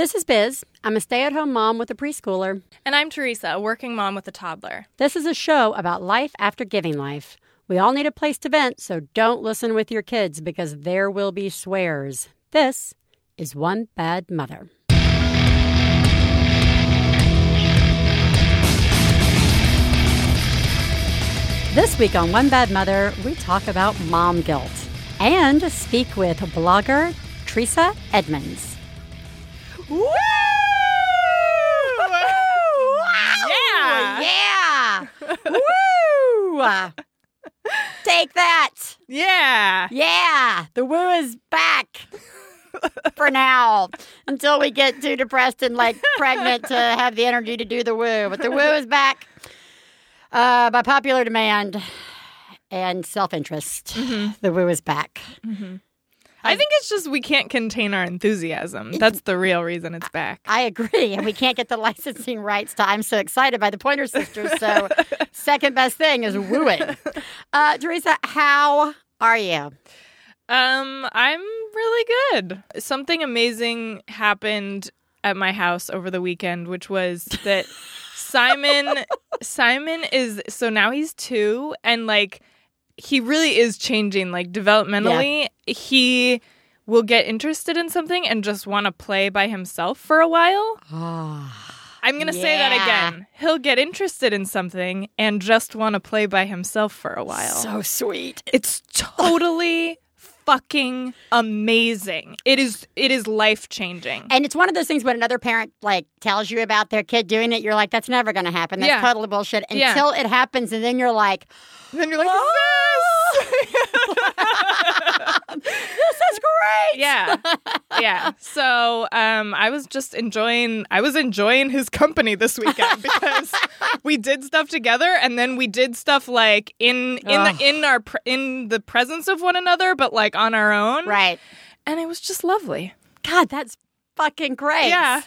This is Biz. I'm a stay at home mom with a preschooler. And I'm Theresa, a working mom with a toddler. This is a show about life after giving life. We all need a place to vent, so don't listen with your kids because there will be swears. This is One Bad Mother. This week on One Bad Mother, we talk about mom guilt and speak with blogger Tresa Edmunds. Woo! Yeah. Yeah! Woo! Take that! Yeah. Yeah! The woo is back for now until we get too depressed and like pregnant to have the energy to do the woo. But the woo is back uh, by popular demand and self interest. The woo is back. I think it's just we can't contain our enthusiasm. That's the real reason it's back. I agree. And we can't get the licensing rights to I'm so excited by the Pointer Sisters. So, second best thing is wooing. Uh, Theresa, how are you? Um, I'm really good. Something amazing happened at my house over the weekend, which was that Simon Simon is so now he's 2 and like he really is changing like developmentally. He will get interested in something and just want to play by himself for a while. Ah, I'm going to say that again. He'll get interested in something and just want to play by himself for a while. So sweet. It's totally fucking amazing. It is it is life changing. And it's one of those things when another parent like tells you about their kid doing it, you're like, that's never going to happen. That's Yeah. totally bullshit Yeah. until it happens. And then you're like, then you're like, oh. this is great. yeah. Yeah. So um I was just enjoying I was enjoying his company this weekend because we did stuff together and then we did stuff like in in Ugh. the, in our in the presence of one another but like on our own. Right. And it was just lovely. God, that's fucking great. Yeah.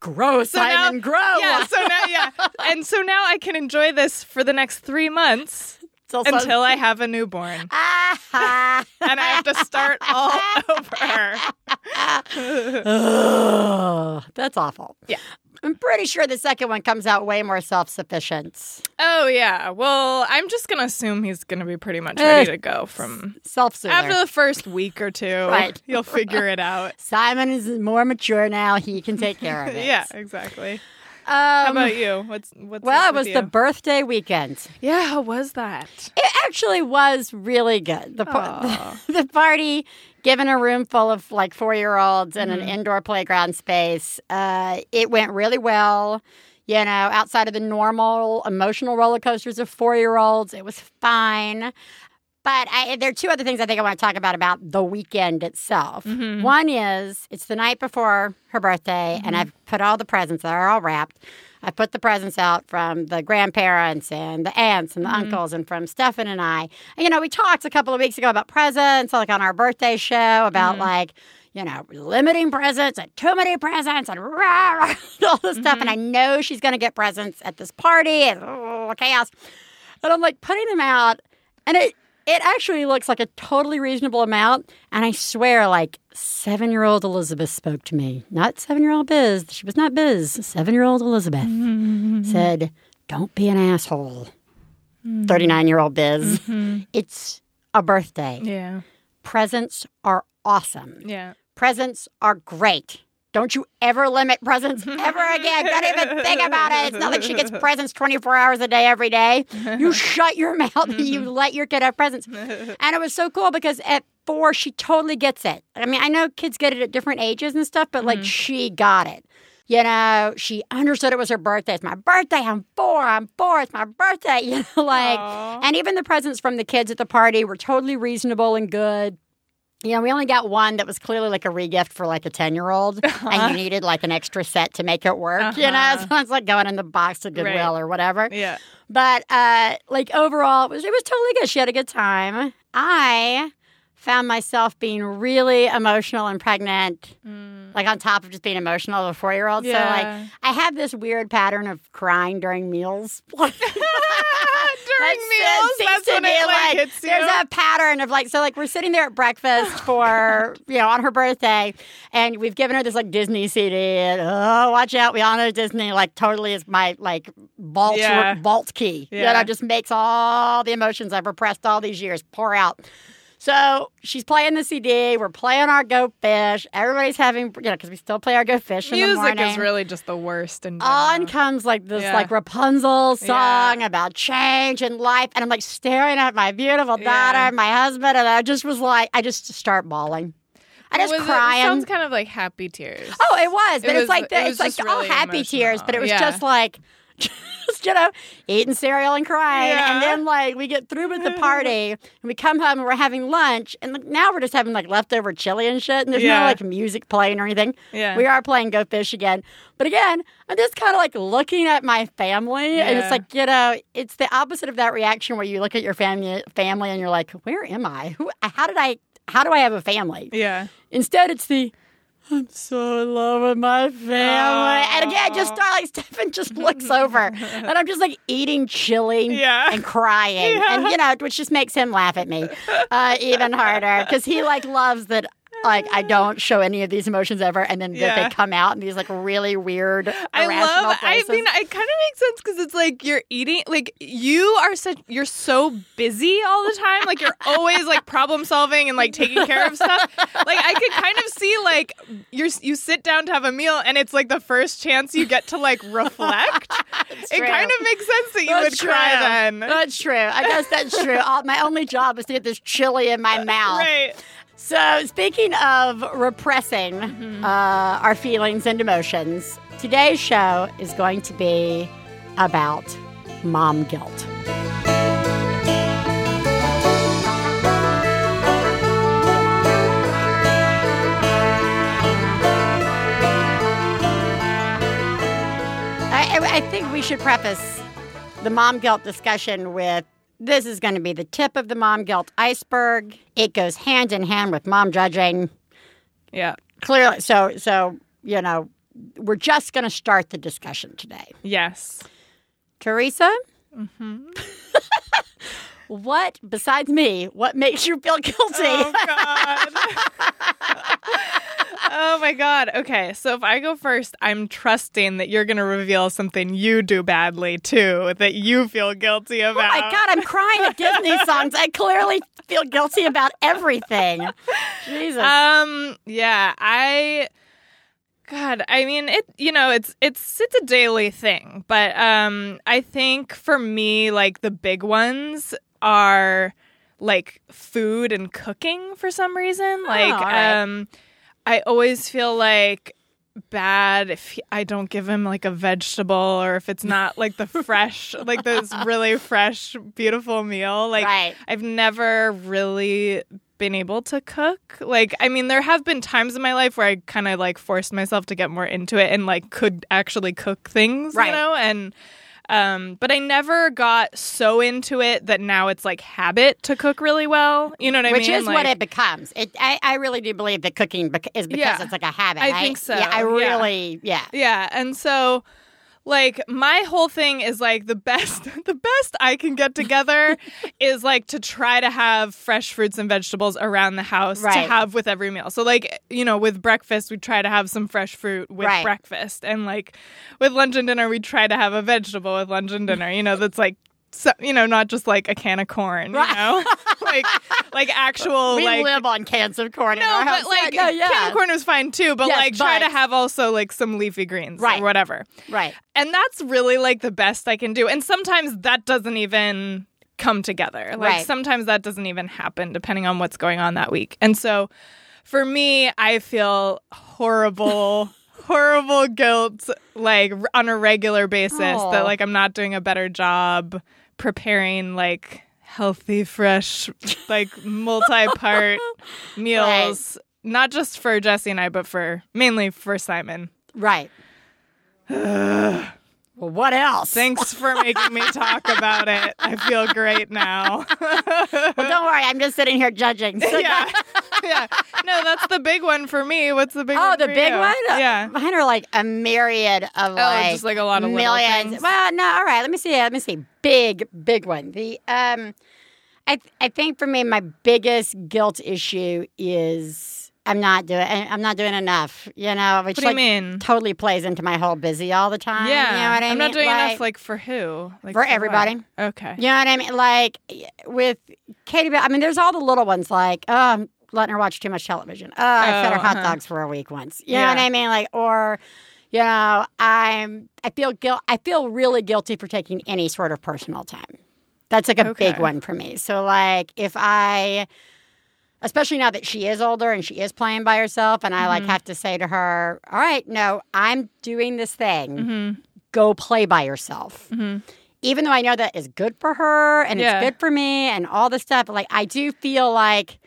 Grow, So now- Simon, grow. Yeah, so now yeah. And so now I can enjoy this for the next 3 months Till some- until I have a newborn. Ah, and I have to start all over. Ugh, that's awful. Yeah. I'm pretty sure the second one comes out way more self sufficient. Oh yeah. Well, I'm just gonna assume he's gonna be pretty much ready to go from Self soother. after the first week or two. Right. You'll figure it out. Simon is more mature now. He can take care of it. yeah, exactly. Um, How about you? What's what's well, it was with the birthday weekend. yeah. How was that? It actually was really good. The, par- the, party, given a room full of like four year olds and Mm-hmm. an indoor playground space, uh, it went really well. You know, outside of the normal emotional roller coasters of four year olds, it was fine. But I, there are two other things I think I want to talk about about the weekend itself. Mm-hmm. One is it's the night before her birthday, and mm-hmm. I've put all the presents that are all wrapped. I put the presents out from the grandparents and the aunts and the mm-hmm. uncles, and from Stefan and I. And, you know, we talked a couple of weeks ago about presents, like on our birthday show, about mm-hmm. like you know, limiting presents and too many presents and rah, rah, all this stuff. And I know she's going to get presents at this party and oh, chaos. And I'm like putting them out, and it it actually looks like a totally reasonable amount. And I swear, like seven year old Elizabeth spoke to me, not seven year old Biz. She was not Biz. Seven year old Elizabeth mm-hmm. said, "Don't be an asshole." Mm-hmm. Thirty nine year old Biz. Mm-hmm. It's a birthday. Yeah. Presents are awesome. Yeah. Presents are great. Don't you ever limit presents ever again. Don't even think about it. It's not like she gets presents 24 hours a day every day. You shut your mouth and you let your kid have presents. And it was so cool because at four, she totally gets it. I mean, I know kids get it at different ages and stuff, but like mm-hmm. she got it. You know, she understood it was her birthday. It's my birthday. I'm four. I'm four. It's my birthday. You know, like, Aw. and even the presents from the kids at the party were totally reasonable and good. You know, we only got one that was clearly like a regift for like a 10 year old, and you needed like an extra set to make it work. You know, Uh-huh. so it's like going in the box to Goodwill Right. or whatever. Yeah. But uh, like overall, it was it was totally good. She had a good time. I found myself being really emotional and pregnant, Mm-hmm. like on top of just being emotional as a four year old. So like I have this weird pattern of crying during meals. During meals. seems That's to when me it like, like you. there's a pattern of like so like we're sitting there at breakfast oh, for you know on her birthday, and we've given her this like Disney CD, and oh watch out, we all know Disney like totally is my like vault Yeah. vault key. You Yeah. know, just makes all the emotions I've repressed all these years pour out. So she's playing the CD. We're playing our Go Fish. Everybody's having, you know, because we still play our Go Fish in the Music is really just the worst. General. on comes like this Yeah. like Rapunzel song Yeah. about change and life, and I'm like staring at my beautiful Yeah. daughter, my husband, and I just was like, I just start bawling. I just Was it- crying. It sounds kind of like happy tears. oh, it was, but It it's like the, it was it's like all really happy tears, but it was Yeah. just like. Just, you know, eating cereal and crying. Yeah. And then, like, we get through with the party and we come home and we're having lunch. And like, now we're just having, like, leftover chili and shit. And there's no, like, music playing or anything. Yeah. We are playing Go Fish again. But again, I'm just kind of like looking at my family, and it's like you know, it's the opposite of that reaction where you look at your family, family, and you're like, "Where am I? Who? How did I? How do I have a family?" Yeah. Instead, it's the I'm so in love with my family. And again, just start like Stefan just looks over, and I'm just like eating chili Yeah. and crying, Yeah. and you know, which just makes him laugh at me uh, even harder because he like loves that. Like I don't show any of these emotions ever, and then that Yeah. they come out in these like really weird, I love. places. I mean, it kind of makes sense because it's like you're eating. Like you are such. You're so busy all the time. Like you're always like problem solving and like taking care of stuff. Like I could kind of see like you're you sit down to have a meal and it's like the first chance you get to like reflect. it true. kind of makes sense that you That's would cry then. That's true. I guess that's true. All, my only job is to get this chili in my uh, mouth. Right. So, speaking of repressing Mm-hmm. uh, our feelings and emotions, today's show is going to be about mom guilt. I, I I think we should preface the mom guilt discussion with this is going to be the tip of the mom guilt iceberg. It goes hand in hand with mom judging. Yeah. Clearly, so so you know, we're just going to start the discussion today. Yes. Theresa, mm-hmm. what besides me? What makes you feel guilty? Oh God. oh my God. Okay, so if I go first, I'm trusting that you're gonna reveal something you do badly too, that you feel guilty about. Oh my God, I'm crying at Disney songs. I clearly feel guilty about everything. Jesus. Um. Yeah. I. God. I mean, it. You know, it's it's it's a daily thing, but um, I think for me, like the big ones are like food and cooking for some reason. Like, right. um, I always feel like bad if I don't give him like a vegetable or if it's not like the fresh, like this really fresh, beautiful meal. Like, Right. I've never really been able to cook. Like, I mean, there have been times in my life where I kind of like forced myself to get more into it and like could actually cook things, Right. you know? And, um, but I never got so into it that now it's like habit to cook really well. You know what I Which mean? Which is what it becomes. It, I, I really do believe that cooking bec- is because Yeah. it's like a habit. I think so, Yeah, I yeah. really, yeah. Yeah, and so like my whole thing is like the best the best I can get together is like to try to have fresh fruits and vegetables around the house to have with every meal. So like, you know, with breakfast we try to have some fresh fruit with Right. breakfast and like with lunch and dinner we try to have a vegetable with lunch and dinner. You know, that's like so, you know, not just like a can of corn, you know, like like actual We like live on cans of corn in no, our house. but like yeah, yeah. can of corn was fine too. But Yes, like try to have also like some leafy greens Right. or whatever. Right. And that's really like the best I can do. And sometimes that doesn't even come together. Like Right. sometimes that doesn't even happen depending on what's going on that week. And so for me, I feel horrible. Horrible guilt like on a regular basis Aw. that like I'm not doing a better job preparing like healthy fresh like multi-part meals not just for Jesse and I but for mainly for Simon Right. Well, what else? Thanks for making me talk about it. I feel great now. well, don't worry. I'm just sitting here judging. So yeah. yeah. No, that's the big one for me. What's the big Oh, one? the for big you? one? Yeah. Mine are like a myriad of Oh, like, just like a lot of millions. Well, no, all right. Let me see. Let me see. Big, big one. The um, I th- I think for me, my biggest guilt issue is I'm not doing I'm not doing enough. You know, which What do you like mean? totally plays into my whole busy all the time. Yeah. you know what I am mean. I'm not doing like, enough like for who? Like For what? everybody. Okay. You know what I mean? Like with Katie, I mean, there's all the little ones like, oh, I'm letting her watch too much television. Oh, I fed her Oh, hot uh-huh. dogs for a week once. You know what I mean? Like, or, you know, I'm, I feel guilt. I feel really guilty for taking any sort of personal time. That's like a big one for me. So, like, if I, especially now that she is older and she is playing by herself, and I like Mm-hmm. have to say to her, all right, no, I'm doing this thing. Mm-hmm. Go play by yourself even though I know that is good for her and Yeah. it's good for me and all this stuff, like I do feel like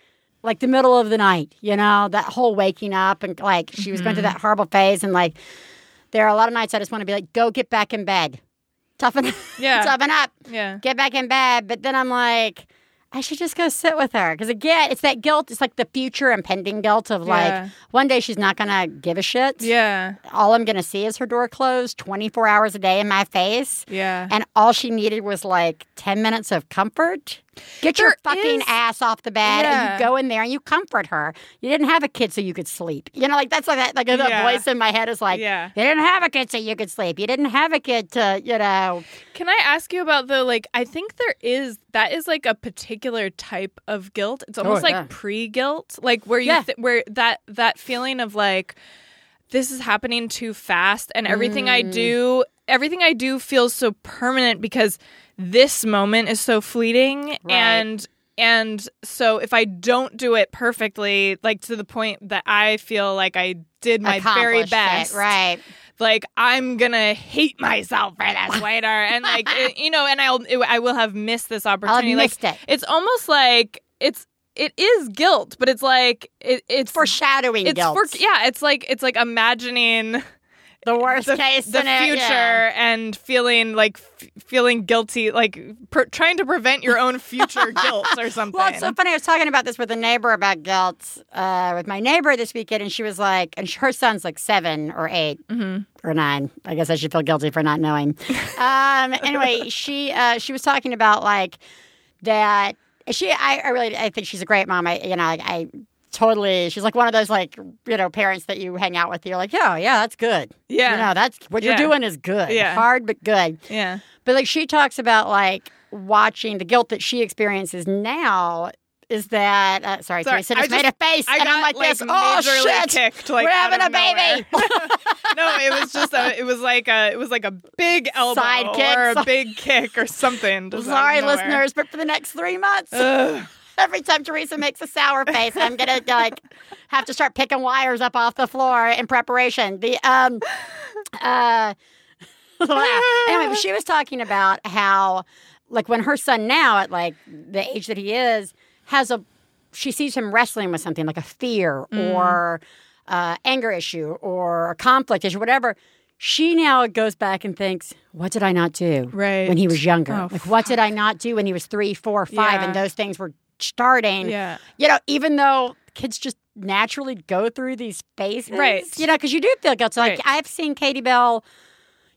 like the middle of the night, you know, that whole waking up and like she was going through that Mm-hmm. horrible phase and like there are a lot of nights I just want to be like, go get back in bed. Toughen Yeah. toughen up. Yeah. Get back in bed. But then I'm like, I should just go sit with her. Because again, it's that guilt. It's like the future impending guilt of like Yeah. one day she's not going to give a shit. Yeah. All I'm going to see is her door closed 24 hours a day in my face Yeah. and all she needed was like 10 minutes of comfort. Get your fucking is- ass off the bed Yeah. and you go in there and you comfort her. You didn't have a kid so you could sleep. You know, like that's like that, like the Yeah. voice in my head is like, Yeah. you didn't have a kid so you could sleep. You didn't have a kid to, you know, Can I ask you about the like? I think there is that is like a particular type of guilt. It's almost like Oh, yeah. pre-guilt, like where you th- where that that feeling of like this is happening too fast, and everything I Mm. do, everything I do feels so permanent because this moment is so fleeting, and and so if I don't do it perfectly, like to the point that I feel like I did my very accomplish it, best, right? like I'm gonna hate myself for this later, and like it- you know, and I'll it, I will have missed this opportunity. like missed it. it's almost like it's it is guilt, but it's like it, it's Foreshadowing it's guilt. for yeah, it's like it's like imagining the worst the, case the scenario. future Yeah. and feeling like f- feeling guilty, like pr- trying to prevent your own future guilt or something. Well, it's so funny. I was talking about this with a neighbor about guilt uh, with my neighbor this weekend, and she was like, and her son's like seven or 8 or nine. I guess I should feel guilty for not knowing. um, anyway, she uh, she was talking about like that. She, I, I really, I think she's a great mom. I, you know, I, I totally. She's like one of those like you know parents that you hang out with. You're like, yeah, yeah, that's good. Yeah. you know, that's what Yeah. you're doing is good. Yeah. hard but good. yeah, But like she talks about like watching the guilt that she experiences now is that uh, sorry, Sorry, just made a face I and got I'm like, like this. Oh shit, kicked. Like we're having a baby. no, it was just a. It was like a. It was like a big elbow Side kick. or a big kick or something. just out of sorry, listeners, but for the next three months. Every time Theresa makes a sour face, I'm gonna like have to start picking wires up off the floor in preparation. The um uh anyway, she was talking about how like when her son now at like the age that he is has a she sees him wrestling with something like a fear Mm. or uh, anger issue or a conflict issue, whatever. She now goes back and thinks, "What did I not do Right. when he was younger? Oh, like, what did I not do when he was three, four, five, Yeah. and those things were starting? Yeah. you know, even though kids just naturally go through these phases, Right. You know, because you do feel guilty. Like Right. I've seen Katie Bell,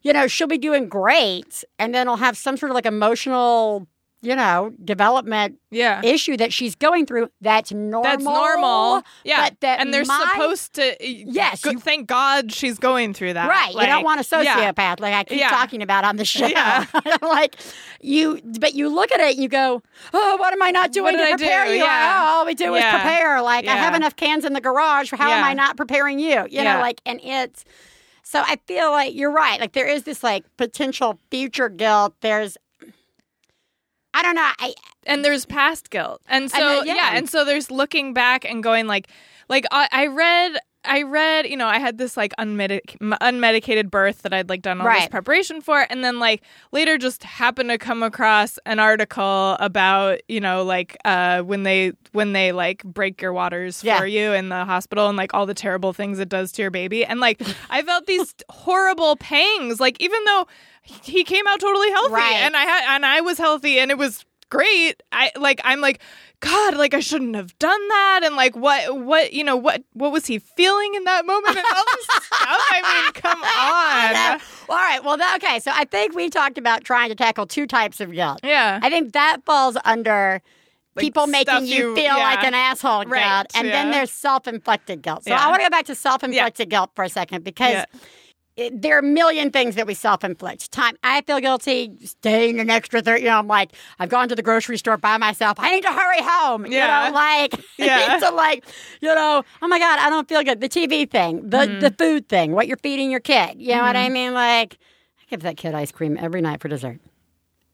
you know, she'll be doing great, and then I'll have some sort of like emotional, you know, development Yeah. issue that she's going through. That's normal. That's normal. Yeah. but that and they're my- supposed to. Yes, Good, you- thank God she's going through that. Right, you don't want a yeah. sociopath like I keep Yeah. talking about on the show. Yeah. like you, but you look at it and you go, "Oh, what am I not doing to prepare do? you? Yeah. Oh, all we do is prepare. Like I have enough cans in the garage. How am I not preparing you? You know, like, and it's so I feel like you're right. Like there is this like potential future guilt. There's, I don't know. I and there's past guilt and so yeah. yeah. and so there's looking back and going like like i, I read I read, you know, I had this like unmedic- unmedicated birth that I'd like done all this preparation for, and then like later just happened to come across an article about, you know, like uh, when they when they like break your waters Yeah. for you in the hospital and like all the terrible things it does to your baby, and like I felt these horrible pangs, like even though he came out totally healthy Right. and I had and I was healthy and it was great. I like I'm like God, like I shouldn't have done that, and like what, what, you know, what, what was he feeling in that moment, and all this stuff. I mean, come on, Well, all right. Well, that, okay. So I think we talked about trying to tackle two types of guilt. yeah, I think that falls under Like people making you, you- feel yeah. like an asshole Right, guilt. And then there's self inflicted guilt. So Yeah. I want to go back to self inflicted guilt for a second because Yeah. It, there are a million things that we self inflict. Time I feel guilty staying an extra 30. You know, I'm like, I've gone to the grocery store by myself. I need to hurry home. Yeah. You know, like, I Yeah. need to, like, you know, oh my God, I don't feel good. The TV thing, the, Mm-hmm. the food thing, what you're feeding your kid. You know what I mean? Like, I give that kid ice cream every night for dessert.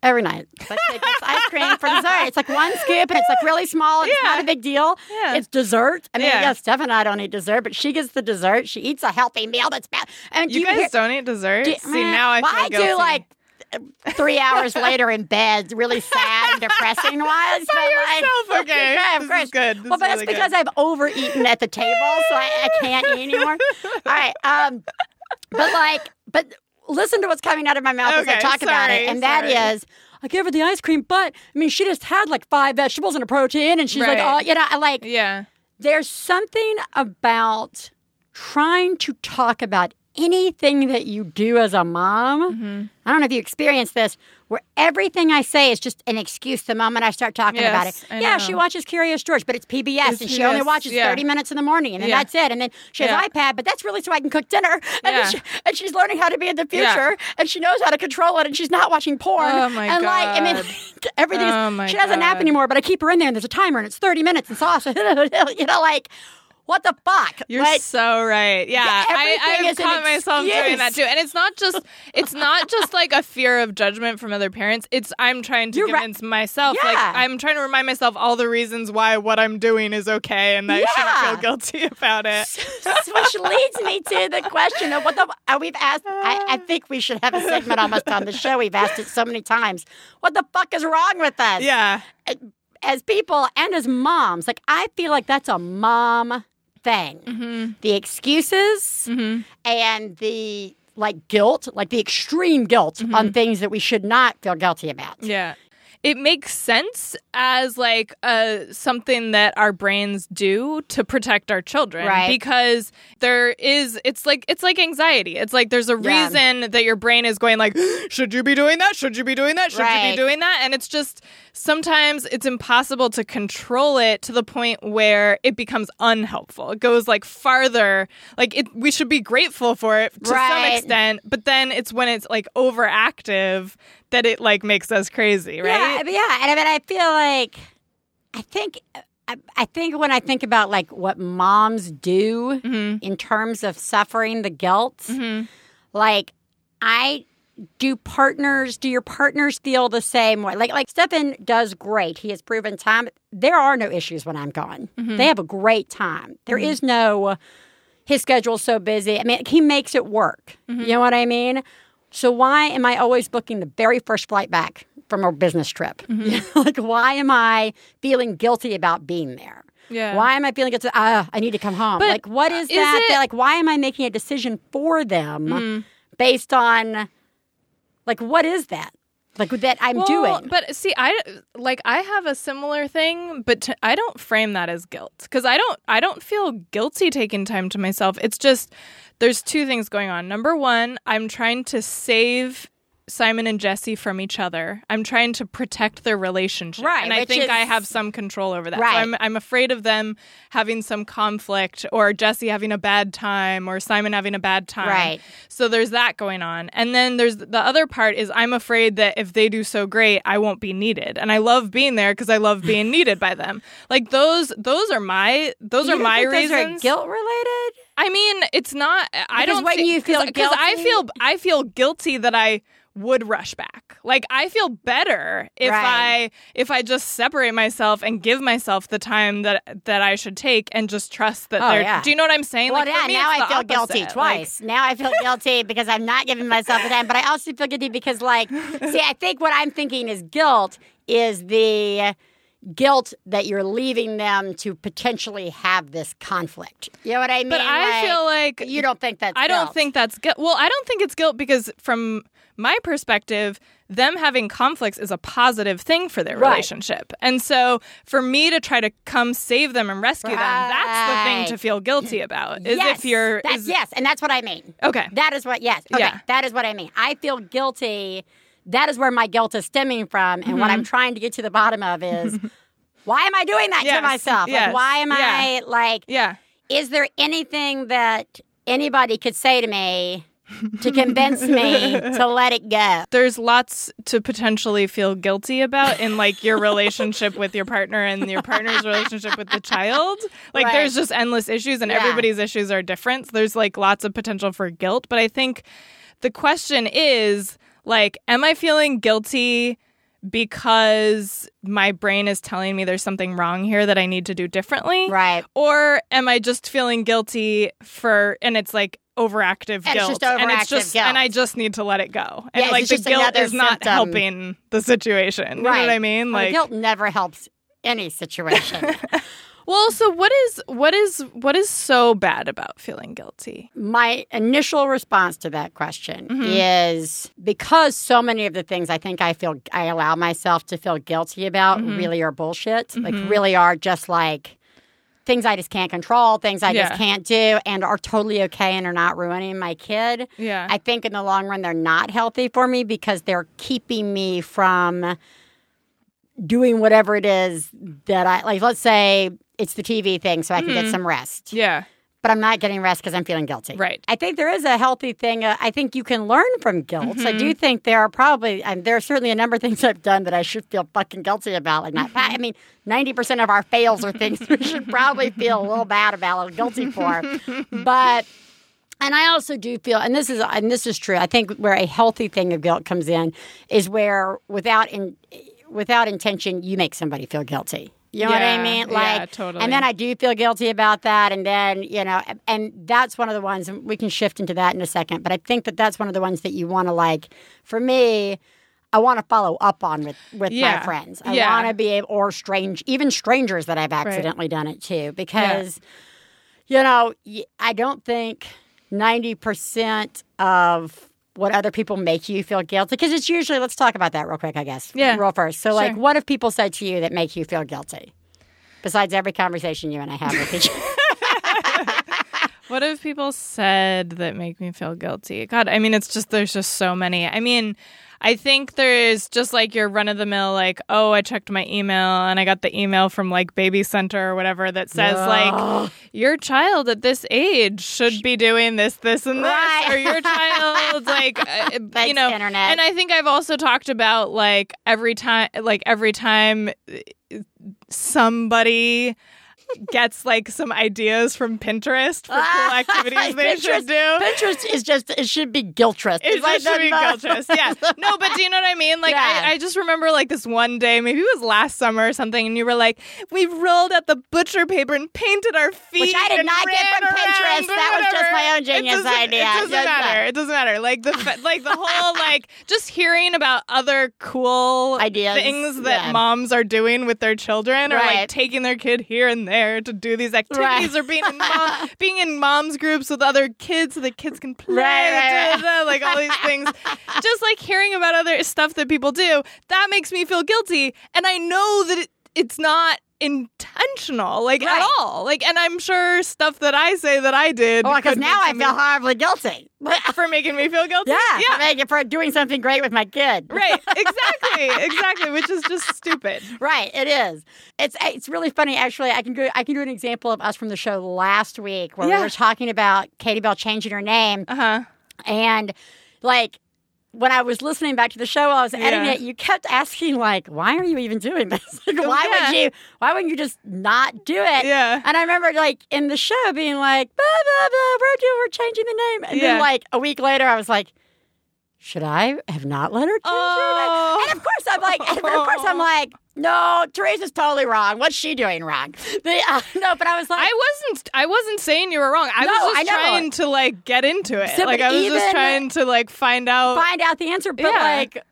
Every night. That kid gets ice cream for dessert. It's like one scoop and it's like really small. It's Yeah. not a big deal. Yeah. It's dessert. I mean, Yeah. yeah, Steph and I don't eat dessert, but she gets the dessert. She eats a healthy meal that's bad. And you do guys hear- don't eat dessert. do- See, now I well, feel I guilty. do like three hours later in bed, really sad and depressing wise. By but, like- yourself, okay. Yeah, of This is course. good. This well, but that's really good. because I've overeaten at the table, so I, I can't eat anymore. All right. Um, but like, but listen to what's coming out of my mouth as I Okay, talk about it, and that sorry. is. I gave her the ice cream, but I mean, she just had like five vegetables and a protein, and she's like, oh, you know, I like yeah, there's something about trying to talk about anything that you do as a mom. Mm-hmm. I don't know if you experience this, where everything I say is just an excuse the moment I start talking about it. I yeah, know. she watches Curious George, but it's PBS, It's and she only watches yeah. 30 minutes in the morning, and then Yeah. that's it. And then she has Yeah. iPad, but that's really so I can cook dinner. And, she, and she's learning how to be in the future, and she knows how to control it, and she's not watching porn. Oh, my and like, I mean, God. everything's. Oh, my she doesn't nap anymore, but I keep her in there, and there's a timer, and it's 30 minutes, and also, you know, like. What the fuck? You're Like, so right. Yeah, Yeah, I, I've caught myself doing that too, and it's not just it's not just like a fear of judgment from other parents. It's I'm trying to You're right. convince myself, like I'm trying to remind myself all the reasons why what I'm doing is okay, and that I shouldn't feel guilty about it. which leads me to the question of what the uh, we've asked. I, I think we should have a segment almost on the show. We've asked it so many times. What the fuck is wrong with us? Yeah, as people and as moms, like I feel like that's a mom thing. Mm-hmm. The excuses and the like guilt, like the extreme guilt Mm-hmm. on things that we should not feel guilty about. yeah. It makes sense as like uh, something that our brains do to protect our children, Right. Because there is, it's like it's like anxiety. It's like there's a Yeah. reason that your brain is going like, should you be doing that? Should you be doing that? Should you be doing that? And it's just sometimes it's impossible to control it to the point where it becomes unhelpful. It goes like farther. Like it, we should be grateful for it to some extent, but then it's when it's like overactive that it like makes us crazy, right? Yeah, I mean, yeah, and I mean, I feel like I think I, I think when I think about like what moms do Mm-hmm. in terms of suffering the guilt, like I do partners do your partners feel the same way? Like like stefan does great. He has proven time. There are no issues when i'm gone. Mm-hmm. they have a great time. There is no his schedule's so busy. I mean he makes it work. Mm-hmm. you know what i mean so why am i always booking the very first flight back from a business trip Mm-hmm. like why am i feeling guilty about being there Yeah. why am i feeling guilty uh, i need to come home But like what is is that, it- that like why am i making a decision for them Mm-hmm. based on like what is that like that i'm Well, doing But see, I like I have a similar thing, but I don't frame that as guilt because I don't I don't feel guilty taking time to myself. It's just there's two things going on. Number one, I'm trying to save Simon and Jesse from each other. I'm trying to protect their relationship, Right, And I think I have some control over that. Right. So I'm I'm afraid of them having some conflict, or Jesse having a bad time, or Simon having a bad time. Right. So there's that going on. And then there's the other part is I'm afraid that if they do so great, I won't be needed. And I love being there because I love being needed by them. Like those those are my those You are my think reasons. are guilt related I mean, it's not I Because don't when thi- you feel because I guilty- feel I feel guilty that I would rush back. Like I feel better if Right. I if I just separate myself and give myself the time that that I should take and just trust that Oh, they're yeah. Do you know what I'm saying? well like, yeah me, now i feel guilty opposite. Like, twice now i feel guilty because i'm not giving myself the time but i also feel guilty because like see i think what i'm thinking is guilt is the guilt that you're leaving them to potentially have this conflict. You know what I mean? But I feel like you don't think that's I don't think that's guilt. Well, I don't think it's guilt because from my perspective, them having conflicts is a positive thing for their Right. relationship. And so for me to try to come save them and rescue them, that's the thing to feel guilty about. Is yes, if you're that's, yes, and that's what I mean. Okay. That is what yes. Okay. Yeah. That is what I mean. I feel guilty. That is where my guilt is stemming from. And Mm-hmm. what I'm trying to get to the bottom of is why am I doing that to Yes, myself? Like, why am yeah. I like Yeah. is there anything that anybody could say to me to convince me to let it go? there's lots to potentially feel guilty about in like your relationship with your partner and your partner's relationship with the child. Like Right. there's just endless issues and Yeah. everybody's issues are different. So there's like lots of potential for guilt, but I think the question is like am I feeling guilty because my brain is telling me there's something wrong here that I need to do differently? Right. Or am I just feeling guilty for and it's like overactive it's guilt just and it's just guilt. and I just need to let it go. And Yes, like the guilt is not symptom. helping the situation. You know what I mean? Well, Like guilt never helps any situation. Well, so what is what is what is so bad about feeling guilty? My initial response to that question Mm-hmm. is because so many of the things I think I feel I allow myself to feel guilty about Mm-hmm. really are bullshit. Like really are just like things I just can't control, things I Yeah. just can't do and are totally okay and are not ruining my kid. Yeah. I think in the long run they're not healthy for me because they're keeping me from doing whatever it is that I like let's say it's the TV thing so I can Mm-hmm. get some rest yeah. But I'm not getting rest because I'm feeling guilty. Right. I think there is a healthy thing. Uh, I think you can learn from guilt. I Mm-hmm. do think there are probably, and there are certainly a number of things I've done that I should feel fucking guilty about. Like not, I mean, ninety percent of our fails are things we should probably feel a little bad about, a little guilty for. But. And I also do feel, and this is and this is true. I think where a healthy thing of guilt comes in is where without in, without intention you make somebody feel guilty. You know what I Yeah, mean? yeah, Like, totally. And then I do feel guilty about that, and then you know, and that's one of the ones. And we can shift into that in a second. But I think that that's one of the ones that you want to like. For me, I want to follow up on with with my friends. I yeah. want to be able, or strange, even strangers that I've accidentally done it to, because you know, I don't think ninety percent of what other people make you feel guilty? Because it's usually let's talk about that real quick i guess. Yeah. real first. So like what have people said to you that make you feel guilty? Besides every conversation you and i have with each What have people said that make me feel guilty? God, I mean, it's just there's just so many. I mean, I think there's just like your run of the mill, like, oh, I checked my email and I got the email from like Baby Center or whatever that says like your child at this age should be doing this, this, and this, Right. or your child like uh, you know. internet. And I think I've also talked about like every time, like every time uh, somebody gets like some ideas from Pinterest for cool ah, activities they should do. Pinterest is just it should be guiltress. It like should be the- guiltless. Yeah. No, but do you know what I mean? Like, Yeah. I, I just remember like this one day, maybe it was last summer or something, and you were like, we rolled out the butcher paper and painted our feet. Which I did not get from Pinterest. That was just my own genius doesn't- idea. It doesn't Just matter. that. It doesn't matter. Like the like the whole like just hearing about other cool Ideas. things that Yeah. moms are doing with their children, or like taking their kid here and there to do these activities, Right. or being in mom, being in moms groups with other kids so the kids can play, Right, right, right. da, da, da, like all these things. Just like hearing about other stuff that people do, that makes me feel guilty, and I know that it, it's not intentional, like Right. at all. Like, and I'm sure stuff that I say that I did. Well, because now I feel horribly guilty. for making me feel guilty. yeah, yeah. for, making, for doing something great with my kid. Right, exactly, exactly, which is just stupid. Right, it is. It's it's really funny actually. I can go I can do an example of us from the show last week where Yeah. we were talking about Katie Bell changing her name Uh huh. and like when I was listening back to the show, I was editing Yeah. it. You kept asking, like, "Why are you even doing this? Like, why yeah. would you? Why wouldn't you just not do it?" Yeah. And I remember, like, in the show, being like, "Blah blah blah, we're doing, we're changing the name." And Yeah. then, like, a week later, I was like, "Should I have not let her her? Oh. And of course, I'm like, and of course, I'm like, "No, Theresa's totally wrong. What's she doing wrong?" The, uh, no, but I was like, I wasn't. I wasn't saying you were wrong. I No, was just know. trying to like get into it. So, like I was just trying to like find out. find out the answer. But Yeah. like,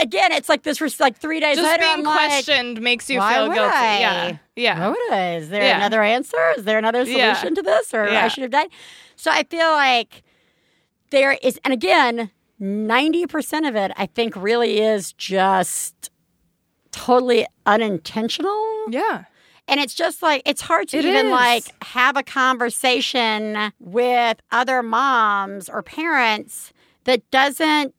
again, it's like this was like three days Just later. being I'm like, questioned makes you feel guilty. I? Yeah. Yeah. Would I? Is there Yeah. another answer? Is there another Yeah. solution to this? Or Yeah. I should have done? So I feel like there is, and again, 90% of it, I think, really is just totally unintentional. Yeah. And it's just like, it's hard to It even is. like have a conversation with other moms or parents that doesn't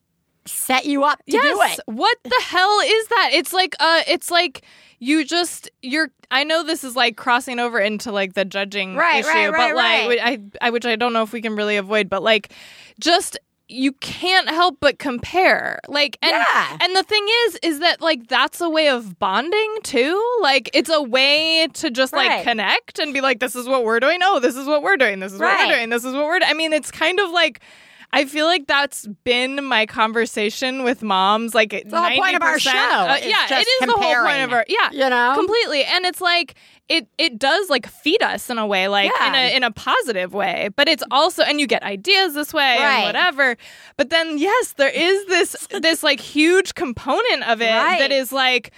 set you up to do yes. it. What the hell is that? It's like uh it's like you just you're I know this is like crossing over into like the judging Right, issue, right, right, but like. I I which I don't know if we can really avoid, but like just you can't help but compare. Like and Yeah. and the thing is is that like that's a way of bonding too. Like it's a way to just like connect and be like this is what we're doing. Oh, this is what we're doing. This is what we're doing. This is what we're doing. I mean, it's kind of like I feel like that's been my conversation with moms. Like it's the whole point of our show uh, is yeah, it is the whole point of our yeah, you know? completely. And it's like it it does like feed us in a way, like in a in a positive way. But it's also and you get ideas this way Right. and whatever. But then yes, there is this this like huge component of it Right. that is like.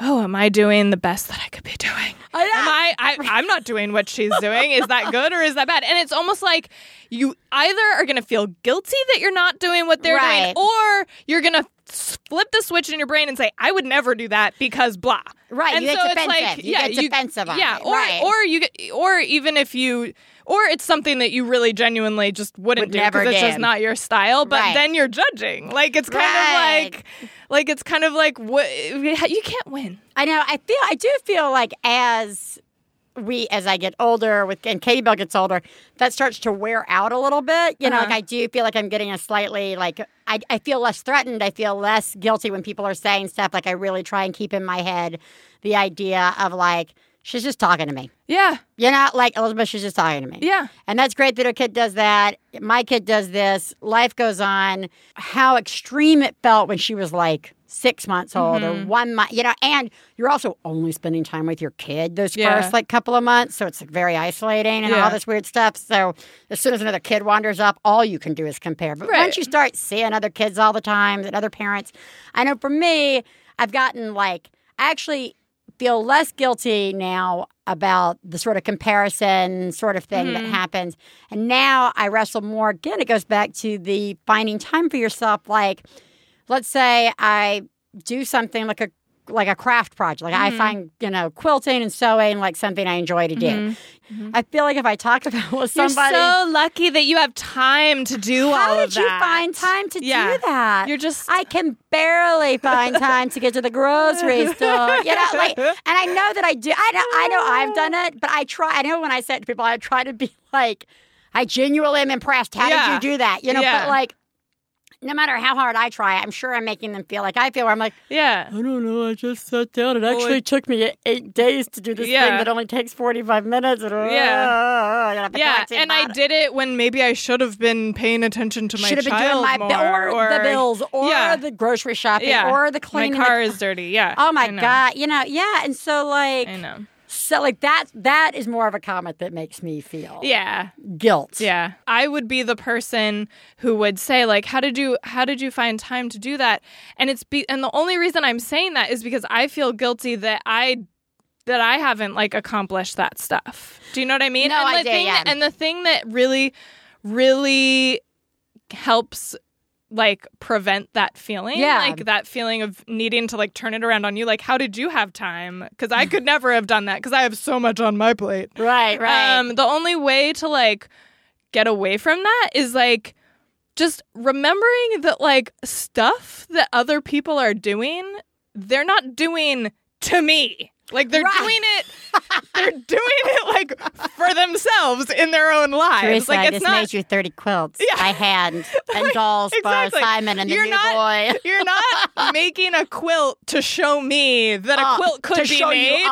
Oh, am I doing the best that I could be doing? Oh, I know. Am I, I? I'm not doing what she's doing. Is that good or is that bad? And it's almost like you either are going to feel guilty that you're not doing what they're Right. doing, or you're going to flip the switch in your brain and say, "I would never do that because blah." Right, And you get so it's defensive. like, You yeah, get defensive on yeah, it. or Right. or you get, or even if you. Or it's something that you really genuinely just wouldn't Would do never because it's just not your style. But Right. then you're judging. Like it's kind Right. of like, like it's kind of like what you can't win. I know. I feel. I do feel like as we, as I get older, with and Katie Bell gets older, that starts to wear out a little bit. You know, Uh-huh. like I do feel like I'm getting a slightly like I, I feel less threatened. I feel less guilty when people are saying stuff. Like I really try and keep in my head the idea of like she's just talking to me. Yeah, You know, like Elizabeth, she's just talking to me. yeah. And that's great that her kid does that. My kid does this. Life goes on. How extreme it felt when she was like six months old or mm-hmm. one month, you know, and you're also only spending time with your kid those Yeah. first like couple of months. So it's like, very isolating and Yeah. all this weird stuff. So as soon as another kid wanders up, all you can do is compare. But Right. once you start seeing other kids all the time and other parents, I know for me, I've gotten like, I actually feel less guilty now about the sort of comparison sort of thing that mm-hmm. happens. And now I wrestle more. Again, it goes back to the finding time for yourself. Like, let's say I do something like a like a craft project. Like I mm-hmm. find, you know, quilting and sewing like something I enjoy to do. Mm-hmm. Mm-hmm. I feel like if I talk about it with somebody, You're so lucky that you have time to do all of that. how did you find time to Yeah. do that? You're just I can barely find time to get to the grocery store. You know, like, and I know that I do. I know, I know I've done it, but I try. I know when I say it to people, I try to be like, I genuinely am impressed. How Yeah. did you do that? You know, Yeah. but like, no matter how hard I try, I'm sure I'm making them feel like I feel. Where I'm like, yeah. I don't know. I just sat down. It actually it- took me eight days to do this Yeah. thing that only takes 45 minutes. And, Yeah. Uh, yeah, Yeah, and I did it when maybe I should have been paying attention to my should have been child doing my more, or, the bills or yeah. the grocery shopping yeah, or the cleaning. My car the- is dirty. Yeah. Oh my god! You know, yeah, and so like, I know. So like that that is more of a comment that makes me feel Yeah. guilt. Yeah. I would be the person who would say like how did you how did you find time to do that? And it's be and the only reason I'm saying that is because I feel guilty that I that I haven't like accomplished that stuff. Do you know what I mean? No, and I the do, thing yeah. and the thing that really really helps like prevent that feeling Yeah. like that feeling of needing to like turn it around on you like how did you have time because i could never have done that because i have so much on my plate Right, right. um, the only way to like get away from that is like just remembering that like stuff that other people are doing, they're not doing to me. Like they're Right. doing it, they're doing it like for themselves in their own lives. Theresa, like I it's just not. made you 30 quilts Yeah. by hand and dolls Exactly. for Simon and the You're new not- boy. You're not making a quilt to show me that a uh, quilt could be made.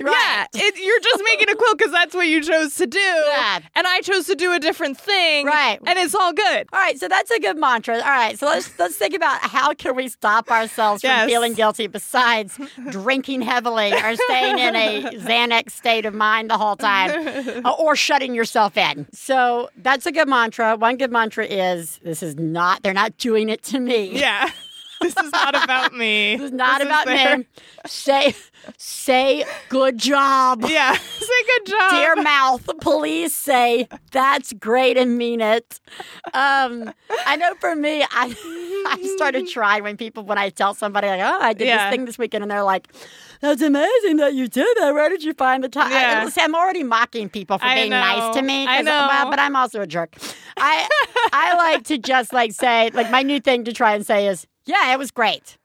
Up. Yeah, it, you're just making a quilt because that's what you chose to do, Yeah. and I chose to do a different thing, Right. And it's all good. All right, so that's a good mantra. All right, so let's let's think about how can we stop ourselves from Yes. feeling guilty besides drinking heavily or staying in a Xanax state of mind the whole time or shutting yourself in. So that's a good mantra. One good mantra is this is not they're not doing it to me. Yeah, this is not about me. This is not This about their- me. Say, say good job. Yeah, say good job. Dear mouth, please say that's great and mean it. Um, I know for me, I I started trying when people when I tell somebody like, oh, I did Yeah. this thing this weekend, and they're like, that's amazing that you did that. Where did you find the time? Yeah. I, I'm already mocking people for I being nice to me. I 'cause- know. But, but I'm also a jerk. I I like to just like say like my new thing to try and say is, yeah, it was great.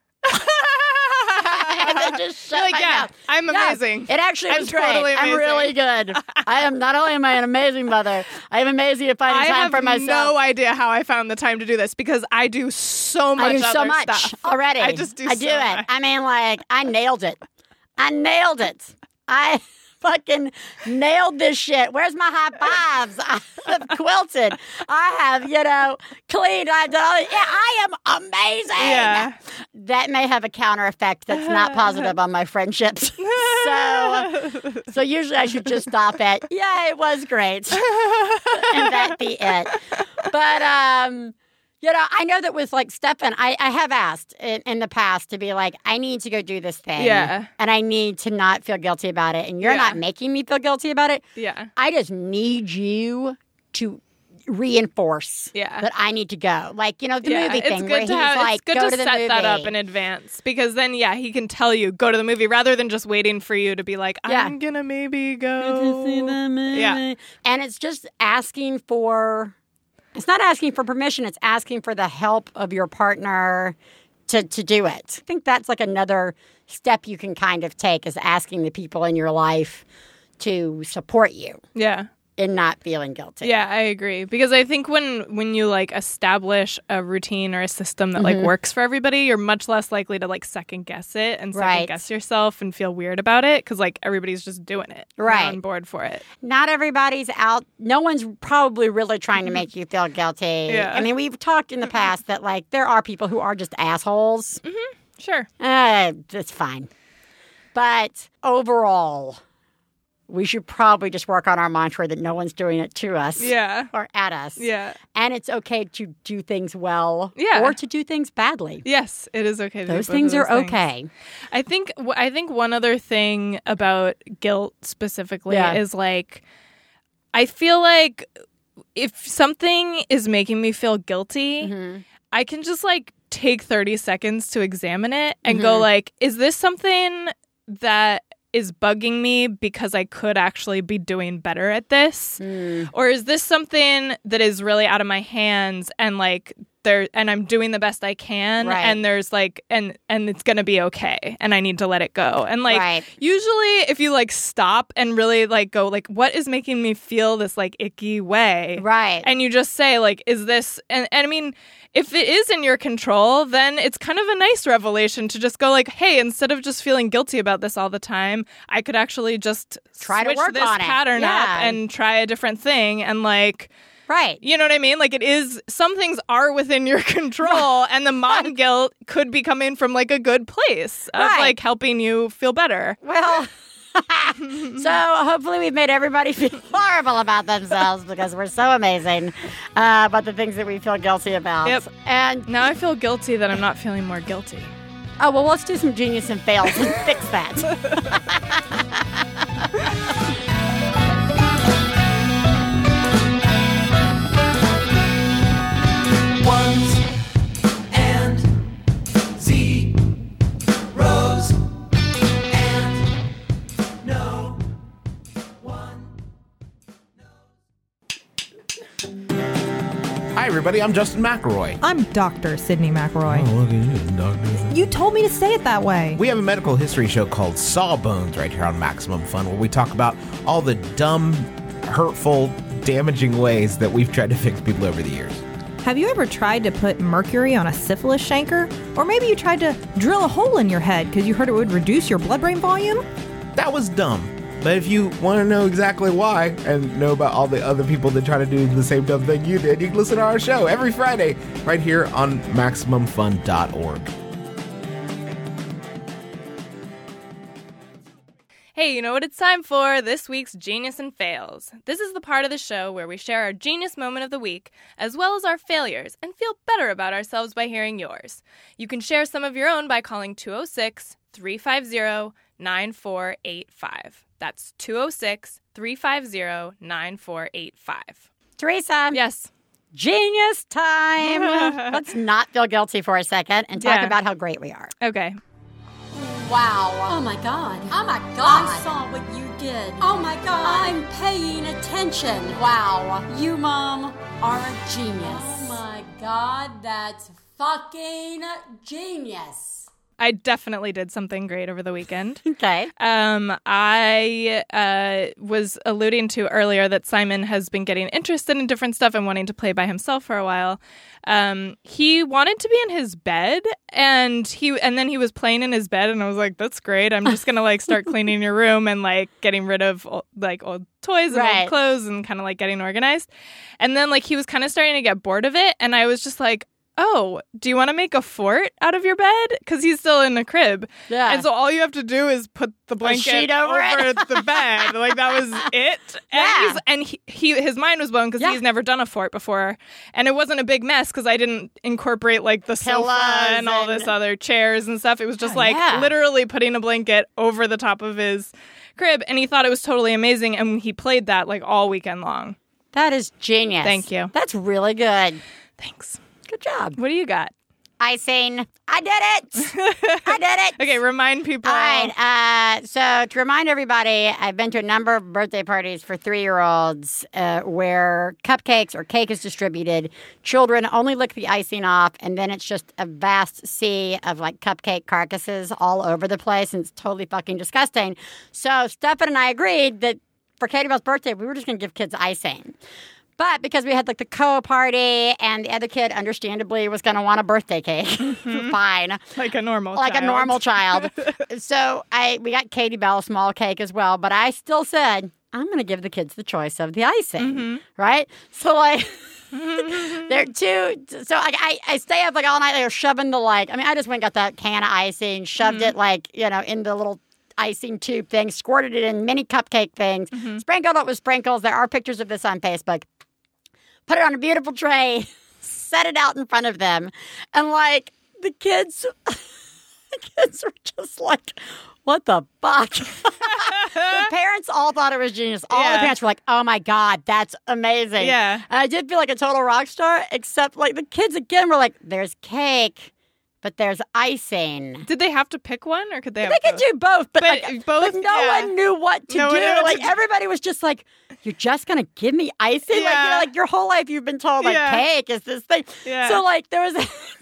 and then just shut like, my yeah, mouth. I'm Yeah, amazing. It actually I'm was great. totally I'm really good. I am not only am I an amazing mother, I am amazing at finding I time for myself. I have no idea how I found the time to do this because I do so much. I do so much stuff. already. I just do. I do so it. I mean, like I nailed it. I nailed it. I fucking nailed this shit. Where's my high fives? I have quilted. I have, you know, cleaned. I've done all. Yeah, I am amazing. Yeah. That may have a counter effect that's not positive on my friendships. so, so usually I should just stop at, yeah, it was great, and that be it. But um. You know, I know that with like Stefan, I, I have asked in, in the past to be like, I need to go do this thing. Yeah. And I need to not feel guilty about it. And you're Yeah. not making me feel guilty about it. yeah. I just need you to reinforce Yeah. that I need to go. Like, you know, the yeah, movie it's thing good where to he's have, like, it's good go to, to the set movie. that up in advance because then, yeah, he can tell you go to the movie rather than just waiting for you to be like, I'm gonna maybe to go. see the movie. Yeah. And it's just asking for it's not asking for permission, it's asking for the help of your partner to to do it. I think that's like another step you can kind of take is asking the people in your life to support you Yeah. In not feeling guilty. Yeah, I agree because I think when when you like establish a routine or a system that Mm-hmm. like works for everybody, you're much less likely to like second guess it and second Right. guess yourself and feel weird about it because like everybody's just doing it, Right. on board for it. Not everybody's out. No one's probably really trying to make you feel guilty. Mm-hmm. Yeah. I mean, we've talked in the past that like there are people who are just assholes. Sure. Uh, it's fine. But overall, we should probably just work on our mantra that no one's doing it to us Yeah. or at us. Yeah. And it's okay to do things well Yeah. or to do things badly. Yes, it is okay. To do Those things are things. okay. I think I think one other thing about guilt specifically Yeah. is like I feel like if something is making me feel guilty, Mm-hmm. I can just like take 30 seconds to examine it and Mm-hmm. go like is this something that is bugging me because I could actually be doing better at this? Mm. Or is this something that is really out of my hands and like there and I'm doing the best I can Right. and there's like and and it's going to be okay and I need to let it go. And like Right. usually if you like stop and really like go like what is making me feel this like icky way? Right. And you just say like is this and, and I mean if it is in your control, then it's kind of a nice revelation to just go like, "Hey, instead of just feeling guilty about this all the time, I could actually just Try to work this on it. pattern Yeah. up and try a different thing and like right. you know what I mean? Like it is some things are within your control and the mom guilt could be coming from like a good place of Right. like helping you feel better. Well, so hopefully we've made everybody feel horrible about themselves because we're so amazing uh, about the things that we feel guilty about. Yep. And Now I feel guilty that I'm not feeling more guilty. oh well, let's do some genius and fails and fix that. Everybody. I'm Justin McElroy. I'm Dr. Sydnee McElroy. Oh, look at you, doctor. You told me to say it that way. We have a medical history show called Sawbones right here on Maximum Fun, where we talk about all the dumb, hurtful, damaging ways that we've tried to fix people over the years. Have you ever tried to put mercury on a syphilis chancre? Or maybe you tried to drill a hole in your head because you heard it would reduce your blood brain volume? That was dumb. But if you want to know exactly why and know about all the other people that try to do the same dumb thing you did, you can listen to our show every Friday right here on MaximumFun.org. Hey, you know what it's time for? This week's Genius and Fails. This is the part of the show where we share our genius moment of the week, as well as our failures, and feel better about ourselves by hearing yours. You can share some of your own by calling 206 350 9485. That's 206 350 9485. Theresa. Yes. Genius time. Let's not feel guilty for a second and talk Yeah. about how great we are. Okay. Wow. Oh my god. Oh my god. I saw what you did. Oh my god. I'm paying attention. Wow. You, Mom, are a genius. Oh my god, that's fucking genius. I definitely did something great over the weekend. Okay. Um, I uh, was alluding to earlier that Simon has been getting interested in different stuff and wanting to play by himself for a while. Um, he wanted to be in his bed, and he and then he was playing in his bed, and I was like, "That's great. I'm just gonna like start cleaning your room and like getting rid of like old toys and Right. old clothes and kind of like getting organized." And then like he was kind of starting to get bored of it, and I was just like. Oh, do you want to make a fort out of your bed? Because he's still in the crib. Yeah. And so all you have to do is put the blanket over it. the bed. Like that was it. And, Yeah. he's, and he, he his mind was blown because Yeah. he's never done a fort before, and it wasn't a big mess because I didn't incorporate like the sofa Pillows and all this and- other chairs and stuff. It was just Oh, like yeah. literally putting a blanket over the top of his crib, and he thought it was totally amazing. And he played that like all weekend long. That is genius. Thank you. That's really good. Thanks. Good job. What do you got? Icing. I did it. I did it. Okay, remind people. All right. Uh, so to remind everybody, I've been to a number of birthday parties for three-year-olds uh, where cupcakes or cake is distributed. Children only lick the icing off, and then it's just a vast sea of like cupcake carcasses all over the place, and it's totally fucking disgusting. So Stefan and I agreed that for Katie Bell's birthday, we were just going to give kids icing. But because we had like the co party and the other kid, understandably, was going to want a birthday cake, fine like a normal, like a normal child. so I we got Katie Bell a small cake as well, but I still said I'm going to give the kids the choice of the icing, Mm-hmm. right? So like. They're two, so like I, I stay up like all night. They're shoving the like. I mean, I just went and got that can of icing, shoved Mm-hmm. it like you know in the little icing tube thing, squirted it in mini cupcake things, Mm-hmm. sprinkled it with sprinkles. There are pictures of this on Facebook. Put it on a beautiful tray, set it out in front of them, and like the kids, the kids were just like, "What the fuck?" the parents all thought it was genius. All the parents were like, "Oh my god, that's amazing!" Yeah. and I did feel like a total rock star. Except like the kids again were like, "There's cake." But there's icing. Did they have to pick one, or could they? Have They could both? do both, but, But like, both- but no yeah. one knew what to No do. what to like everybody was just like, "You're just gonna give me icing?" Like, you know, like your whole life you've been told like Yeah. cake is this thing. Yeah. So like there was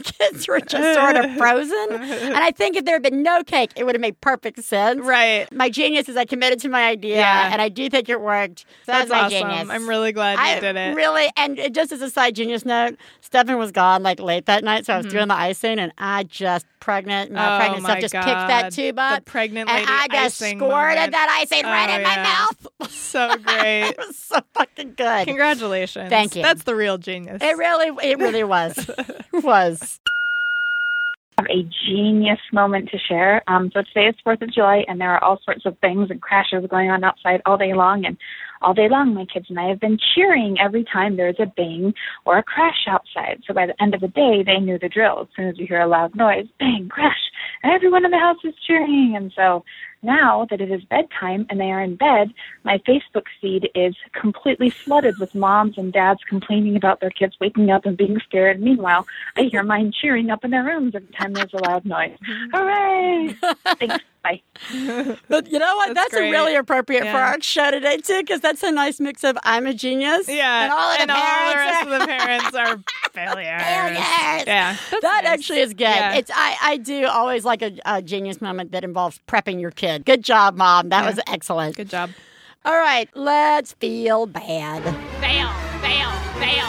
kids were just sort of frozen, and I think if there had been no cake, it would have made perfect sense. Right. My genius is I committed to my idea, Yeah. and I do think it worked. That's my awesome. genius. I'm really glad you I did it. Really, and just as a side genius note, Stefan was gone like late that night, so I was doing the icing, and I just pregnant, Mm-hmm. Oh, pregnant stuff just picked that tube The up, pregnant and I just squirted moment. that icing right Oh, in my mouth. so great. it was so fucking good. Congratulations. Thank you. That's the real genius. It really, it really was, It was. Have a genius moment to share. Um, so today is Fourth of July, and there are all sorts of things and crashes going on outside all day long. And all day long, my kids and I have been cheering every time there's a bang or a crash outside. So by the end of the day, they knew the drill. As soon as you hear a loud noise, bang, crash, and everyone in the house is cheering. And so now that it is bedtime and they are in bed, my Facebook feed is completely flooded with moms and dads complaining about their kids waking up and being scared. Meanwhile, I hear mine cheering up in their rooms every time there's a loud noise. Mm-hmm. Hooray! Thanks. Bye. But you know what? That's That's, a really appropriate for our show today too, because that's a nice mix of I'm a genius, yeah. and all of the all the parents rest are- of the parents are failures. Failures. Yeah. That nice. actually is good. Yeah. It's I, I do always like a, a genius moment that involves prepping your kid. Good job, mom. That Yeah. was excellent. Good job. All right, let's feel bad. Fail, fail, fail,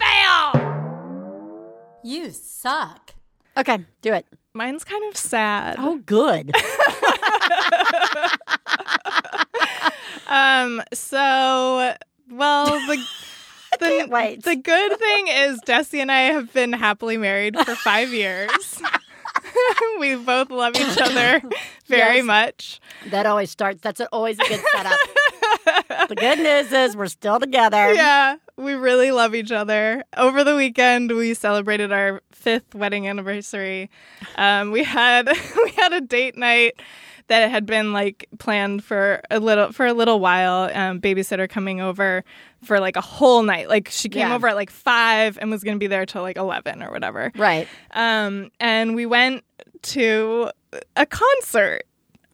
fail. You suck. Okay, do it. Mine's kind of sad. Oh, good. Um. So, well, the the the good thing is Desi and I have been happily married for five years. we both love each other very Yes. much. That always starts. That's always a good setup. The good news is we're still together. Yeah, we really love each other. Over the weekend, we celebrated our fifth wedding anniversary. Um, we had we had a date night that had been like planned for a little for a little while. Um, babysitter coming over for like a whole night. Like she came Yeah. over at like five and was going to be there till like eleven or whatever. Right. Um, and we went to a concert.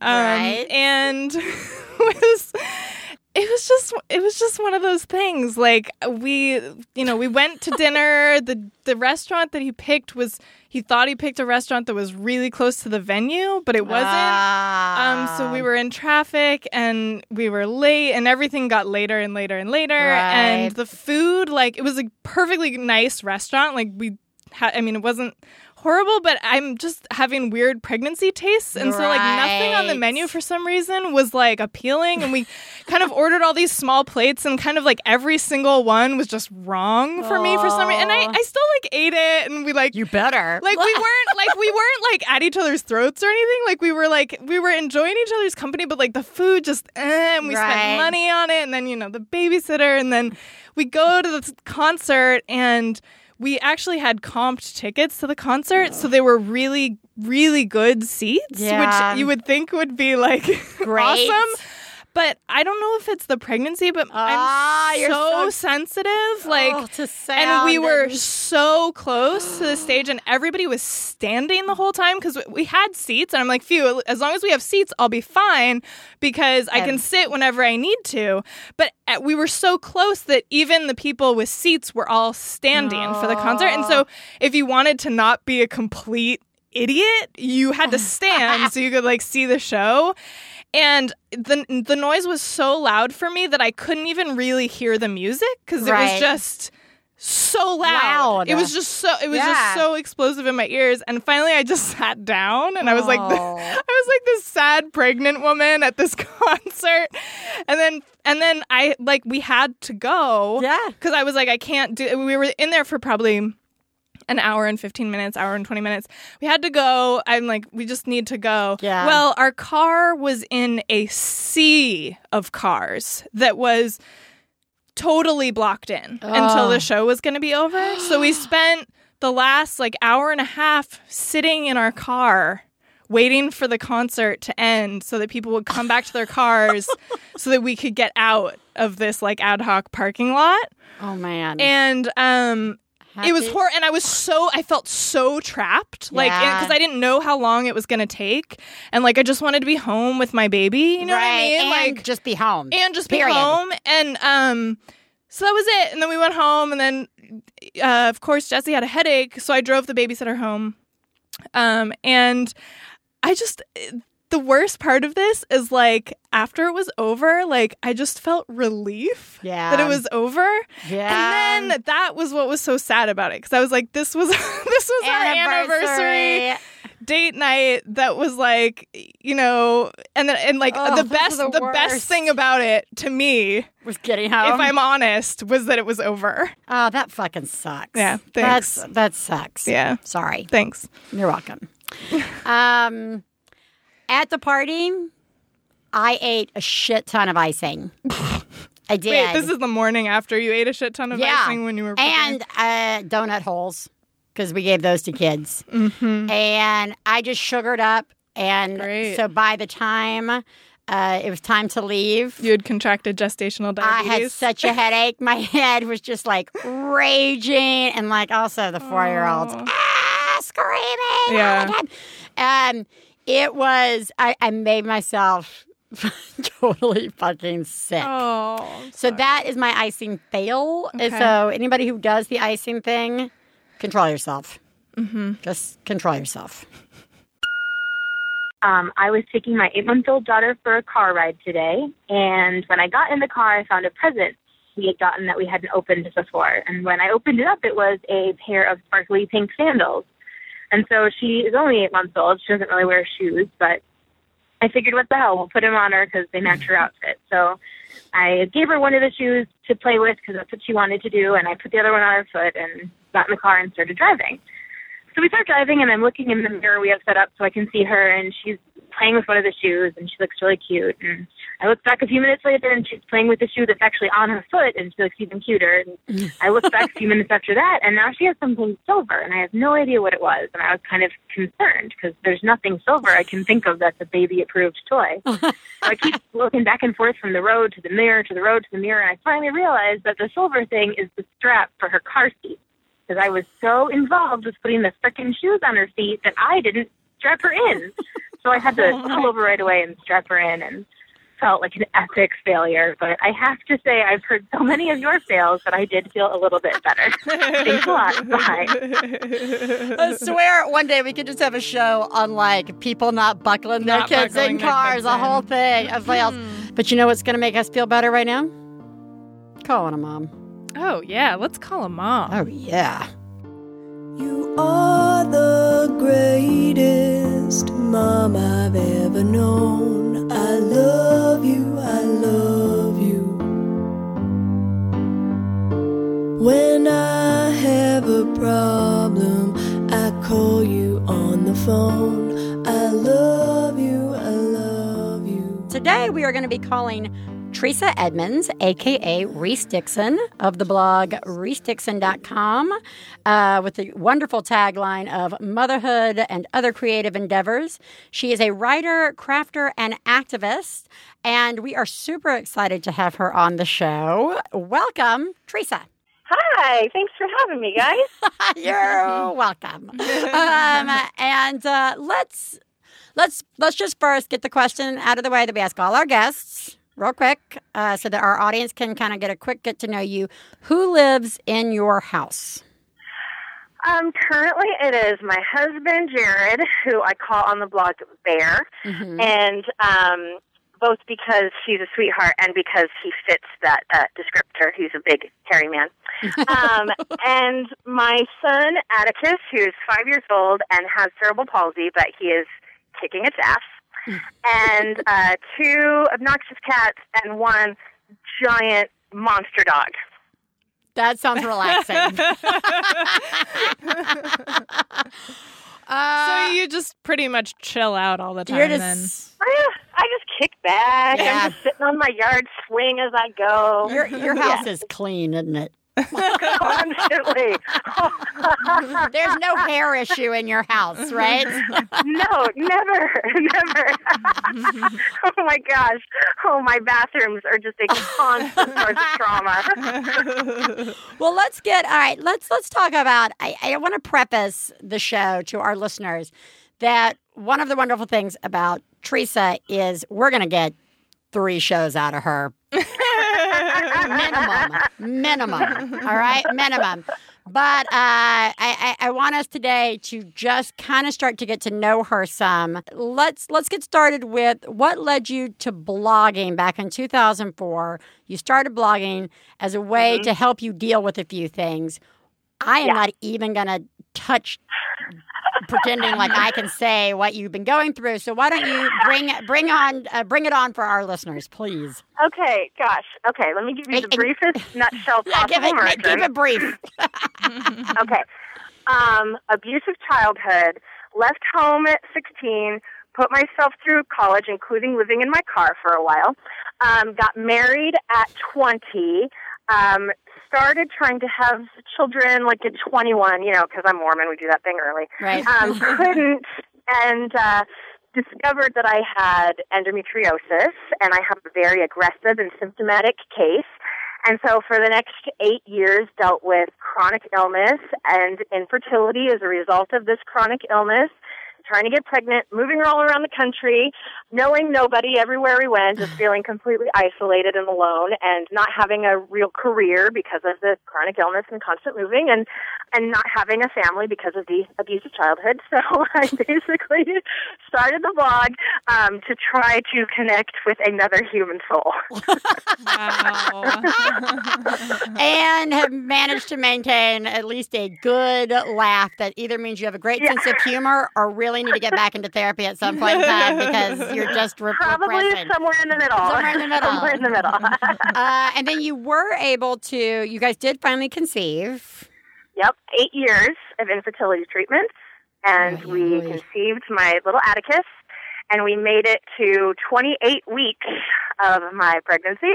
Um, Right. And was it was just it was just one of those things. Like we you know, we went to dinner. the the restaurant that he picked was he thought he picked a restaurant that was really close to the venue, but it wasn't. Um, so we were in traffic and we were late, and everything got later and later and later. And the food, like, it was a perfectly nice restaurant. Like, we had, I mean, it wasn't horrible, but I'm just having weird pregnancy tastes. And so, like, nothing on the menu for some reason was like appealing. And we kind of ordered all these small plates, and kind of like every single one was just wrong for me for some reason. And I, I still like ate it, and we like, You better. like we weren't like we weren't like at each other's throats or anything. Like we were like we were enjoying each other's company, but like the food just eh, and we Right. spent money on it, and then you know the babysitter, and then we go to the concert and. We actually had comped tickets to the concert, so they were really, really good seats, Yeah. which you would think would be like awesome. But I don't know if it's the pregnancy, but Ah, I'm you're so, so- sensitive. Like, Oh, and we were and- so close to the stage, and everybody was standing the whole time because we had seats. And I'm like, phew, as long as we have seats, I'll be fine because I can sit whenever I need to. But uh, we were so close that even the people with seats were all standing for the concert. And so if you wanted to not be a complete idiot, you had to stand so you could like see the show. And the the noise was so loud for me that I couldn't even really hear the music because it Right. was just so loud. Loud. It was just so it was Yeah. just so explosive in my ears. And finally I just sat down and I was like Oh. I was like this sad pregnant woman at this concert. And then and then I like we had to go. Yeah. Cuz I was like I can't do we were in there for probably an hour and 15 minutes, hour and 20 minutes. We had to go. I'm like, we just need to go. Yeah. Well, our car was in a sea of cars that was totally blocked in until the show was going to be over. So we spent the last like hour and a half sitting in our car waiting for the concert to end so that people would come back to their cars so that we could get out of this like ad hoc parking lot. Oh man. And um it was horrible and i was so i felt so trapped like Yeah. because i didn't know how long it was going to take and like i just wanted to be home with my baby you know right. what i mean and like just be home. and just be home and um so that was it and then we went home and then uh, of course jesse had a headache so i drove the babysitter home um and i just the worst part of this is like after it was over like i just felt relief Yeah. that it was over Yeah. and then that was what was so sad about it because i was like this was this was our anniversary date night that was like you know and then and like Oh, the best the the, best thing about it to me was getting home. if i'm honest was that it was over oh, that fucking sucks. Yeah, thanks. That's that sucks. Yeah. Sorry. thanks You're welcome. um, at the party, I ate a shit ton of icing. I did. wait this is the morning after you ate a shit ton of yeah, icing when you were and uh, donut holes because we gave those to kids, mm-hmm. and I just sugared up, and Great. so by the time uh, it was time to leave. you had contracted gestational diabetes. I had such a headache. My head was just like raging, and like also the four year olds ah, screaming Yeah. all the time. Um, it was I, I made myself totally fucking sick. oh so that is my icing fail. And Okay. So anybody who does the icing thing, control yourself. Mm-hmm. Just control yourself. Um, I was taking my eight month old daughter for a car ride today, and when I got in the car, I found a present we had gotten that we hadn't opened before. And when I opened it up, it was a pair of sparkly pink sandals. And so she is only eight months old. She doesn't really wear shoes, but I figured, what the hell, we'll put them on her because they match her outfit. So I gave her one of the shoes to play with because that's what she wanted to do, and I put the other one on her foot and got in the car and started driving. So we start driving, and I'm looking in the mirror we have set up so I can see her, and she's playing with one of the shoes, and she looks really cute. And I look back a few minutes later, and she's playing with the shoe that's actually on her foot, and she looks even cuter. And I look back a few minutes after that, and now she has something silver, and I have no idea what it was. And I was kind of concerned because there's nothing silver I can think of that's a baby-approved toy. so I keep looking back and forth from the road to the mirror to the road to the mirror, and I finally realized that the silver thing is the strap for her car seat. Because I was so involved with putting the frickin' shoes on her feet that I didn't strap her in. So I had to oh pull over right away and strap her in, and felt like an epic failure. But I have to say, I've heard so many of your fails that I did feel a little bit better. Thanks a lot. Bye. I swear one day we could just have a show on like people not buckling their Not kids buckling in their cars, kids a in. whole thing of fails. Hmm. But you know what's going to make us feel better right now? Calling a mom. Oh yeah, let's call a mom. Oh, yeah. You are the greatest mom I've ever known. I love you, I love you. When I have a problem, I call you on the phone. I love you, I love you. Today we are going to be calling Tresa Edmunds, aka Reese Dixon, of the blog reesedixon.com, uh, with the wonderful tagline of motherhood and other creative endeavors. She is a writer, crafter, and activist, and we are super excited to have her on the show. Welcome, Teresa. Hi, thanks for having me, guys. You're welcome. Um, and uh, let's let's let's just first get the question out of the way that we ask all our guests, real quick, uh, so that our audience can kind of get a quick get to know you. Who lives in your house? Um, currently, it is my husband, Jared, who I call on the blog Bear, Mhm. and um, both because he's a sweetheart and because he fits that uh, descriptor. He's a big, hairy man. um, and my son, Atticus, who's five years old and has cerebral palsy, but he is kicking its ass. And uh, two obnoxious cats and one giant monster dog. That sounds relaxing. uh, so you just pretty much chill out all the time you're then. just I, I just kick back. Yeah. I'm just sitting on my yard swing as I go. your your house is clean, isn't it? Constantly. There's no hair issue in your house, right? no, never, never. oh my gosh. Oh, my bathrooms are just a constant source of trauma. Well, let's get all right. Let's let's talk about. I, I want to preface the show to our listeners that one of the wonderful things about Tresa is we're going to get three shows out of her, minimum, minimum. All right, minimum. But uh, I, I, I want us today to just kind of start to get to know her some. Let's let's get started with what led you to blogging back in 2004. You started blogging as a way to help you deal with a few things. I am Yeah. not even going to touch pretending like I can say what you've been going through. So why don't you bring bring on uh, bring it on for our listeners, please? Okay, gosh. Okay, let me give you the briefest nutshell Yeah, possible. give it keep it brief. okay. Um, abusive childhood. Left home at 16. Put myself through college, including living in my car for a while. Um, got married at 20. Um, started trying to have children like at 21, you know, because I'm Mormon. We do that thing early. Right. Um, couldn't, and uh, discovered that I had endometriosis, and I have a very aggressive and symptomatic case. And so for the next eight years dealt with chronic illness and infertility as a result of this chronic illness, trying to get pregnant, moving all around the country, knowing nobody everywhere we went, just feeling completely isolated and alone and not having a real career because of the chronic illness and constant moving and and not having a family because of the abusive childhood. So I basically started the blog um, to try to connect with another human soul. And have managed to maintain at least a good laugh that either means you have a great Yeah. sense of humor or really need to get back into therapy at some point in time because you're just re- Probably repressing. somewhere in the middle. Somewhere in the middle. Somewhere in the middle. Uh, and then you were able to, you guys did finally conceive. Yep, eight years of infertility treatment, and Oy, we conceived my little Atticus, and we made it to 28 weeks of my pregnancy.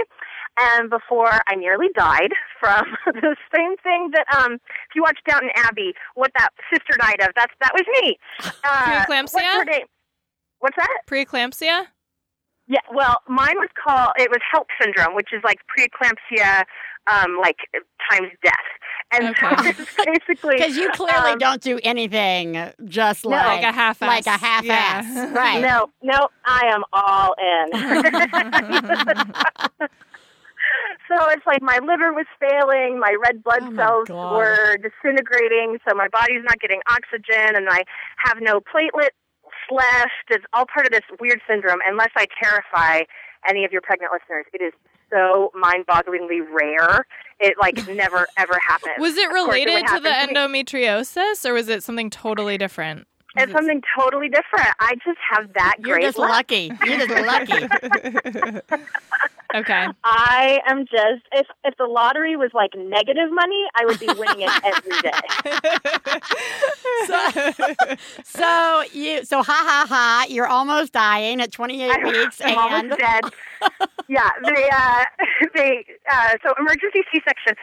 And before I nearly died from the same thing that, um, if you watch Downton Abbey, what that sister died of, that's that was me. Uh, What's Preeclampsia? her name? What's that? Preeclampsia? Yeah, well, mine was called it was HELLP syndrome, which is like preeclampsia, um, like times death, and so Okay. it's basically Because you clearly um, don't do anything just No. like, Like a half-ass. like a half Yeah. ass. Right. No, no, I am all in. So it's like my liver was failing, my red blood Oh my cells God. were disintegrating, so my body's not getting oxygen, and I have no platelets left. It's all part of this weird syndrome. Unless I terrify any of your pregnant listeners, it is so mind-bogglingly rare. It like never ever happens. Was it Of course, would related to the happen me. endometriosis or was it something totally different? It's something totally different. I just have that great You're just luck. lucky. You're just lucky. Okay. I am just if if the lottery was like negative money, I would be winning it every day. So you, so ha ha ha, you're almost dying at 28 I'm- weeks, I'm and almost dead. yeah, they uh, they uh, so emergency C-section,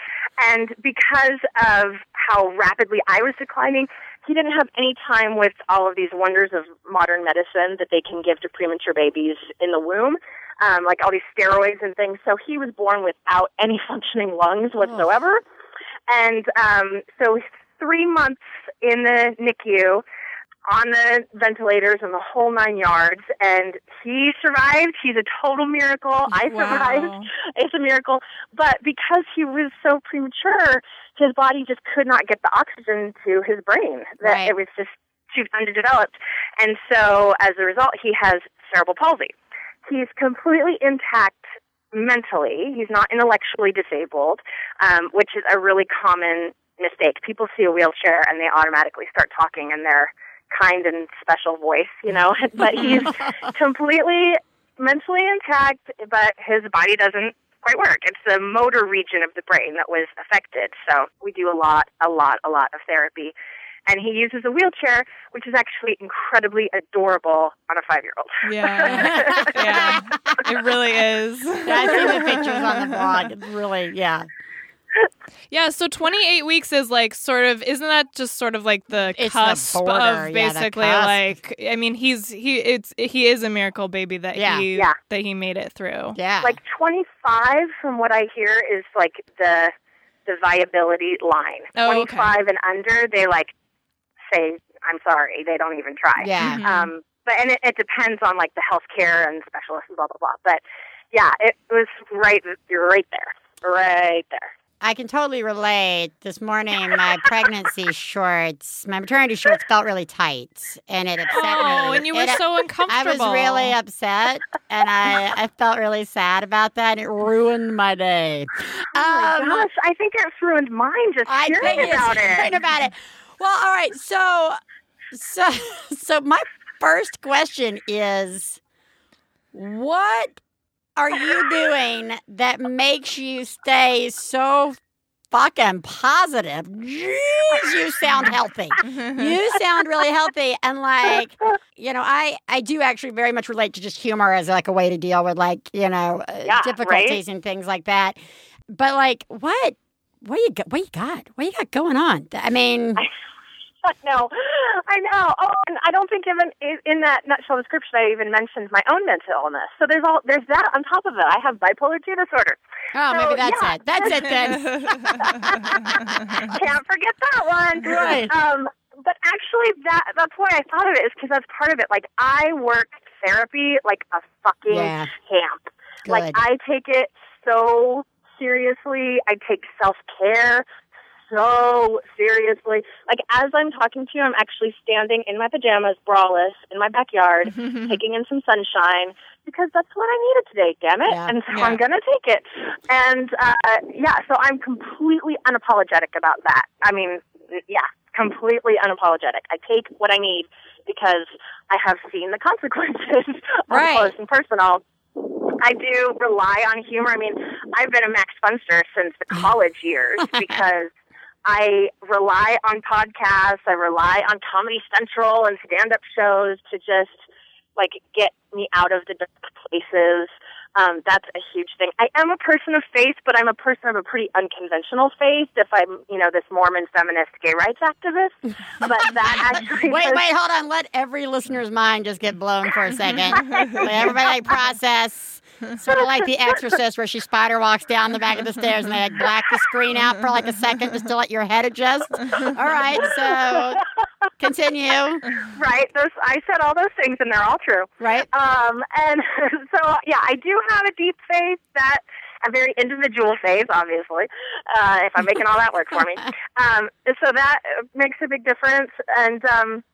and because of how rapidly I was declining, he didn't have any time with all of these wonders of modern medicine that they can give to premature babies in the womb, um, like all these steroids and things. So he was born without any functioning lungs whatsoever, and um, so three months in the NICU on the ventilators and the whole nine yards and he survived. He's a total miracle. I Wow. survived. It's a miracle. But because he was so premature his body just could not get the oxygen to his brain that Right. it was just too underdeveloped. And so as a result he has cerebral palsy. He's completely intact mentally. He's not intellectually disabled um, which is a really common mistake. People see a wheelchair and they automatically start talking in their kind and special voice, you know, but he's completely mentally intact, but his body doesn't quite work. It's the motor region of the brain that was affected. So we do a lot, a lot, a lot of therapy. And he uses a wheelchair, which is actually incredibly adorable on a five year old. Yeah. yeah. It really is. Yeah, I see the pictures on the blog. It's really, yeah. Yeah, so 28 weeks is like sort of isn't that just sort of like the It's cusp border, of yeah, basically cusp. like I mean he's he it's he is a miracle baby that Yeah. he Yeah. that he made it through. Yeah. Like 25, from what I hear, is like the the viability line. Oh, okay. 25 and under, they like say, I'm sorry. They don't even try. yeah. Mhm. Um, but and it, it depends on like the healthcare and specialists and blah blah blah. But yeah, it was right. You're right there, right there. I can totally relate. This morning, my pregnancy shorts, my maternity shorts felt really tight, and it upset Oh, me. and you were It- so uncomfortable. I was really upset, and I, I felt really sad about that, and it ruined my day. Oh Um, my gosh, I think it's ruined mine just I hearing think about it. hearing about it. Well, all right. So, so, so my first question is, what are you doing that makes you stay so fucking positive? Jeez, you sound healthy. You sound really healthy, and like, you know, I I do actually very much relate to just humor as like a way to deal with like you know uh, Yeah, difficulties and things like that. But like, what? What you got? What you got? What you got going on? I mean, I know, I know. Oh, and I don't think even in- in that nutshell description I even mentioned my own mental illness. So there's all there's that on top of it. I have bipolar two disorder. oh, So, maybe that's yeah. it. That's it then. Can't forget that one. Right. Um, but actually, that that's why I thought of it is because that's part of it. Like I work therapy like a fucking Yeah. champ. Good. Like I take it so seriously. I take self care so seriously. Like as I'm talking to you, I'm actually standing in my pajamas, braless, in my backyard, taking in some sunshine because that's what I needed today. Damn it! Yeah. And so Yeah. I'm gonna take it. And uh, yeah, so I'm completely unapologetic about that. I mean, yeah, completely unapologetic. I take what I need because I have seen the consequences Right. up close and personal. I do rely on humor. I mean, I've been a Max Funster since the college years because I rely on podcasts, I rely on Comedy Central and stand up shows to just like get me out of the dark places. Um, that's a huge thing. I am a person of faith, but I'm a person of a pretty unconventional faith. If I'm, you know, this Mormon feminist gay rights activist, but that actually Wait, was- wait, hold on. Let every listener's mind just get blown for a second. Let everybody like, process. Sort of like The Exorcist, where she spider walks down the back of the stairs and they like black the screen out for like a second just to let your head adjust. All right, so continue. right? Those I said all those things, and they're all true. Right. Um, and so yeah, I do have a deep faith that a very individual faith, obviously. Uh, if I'm making all that work for me, um, so that makes a big difference. And um,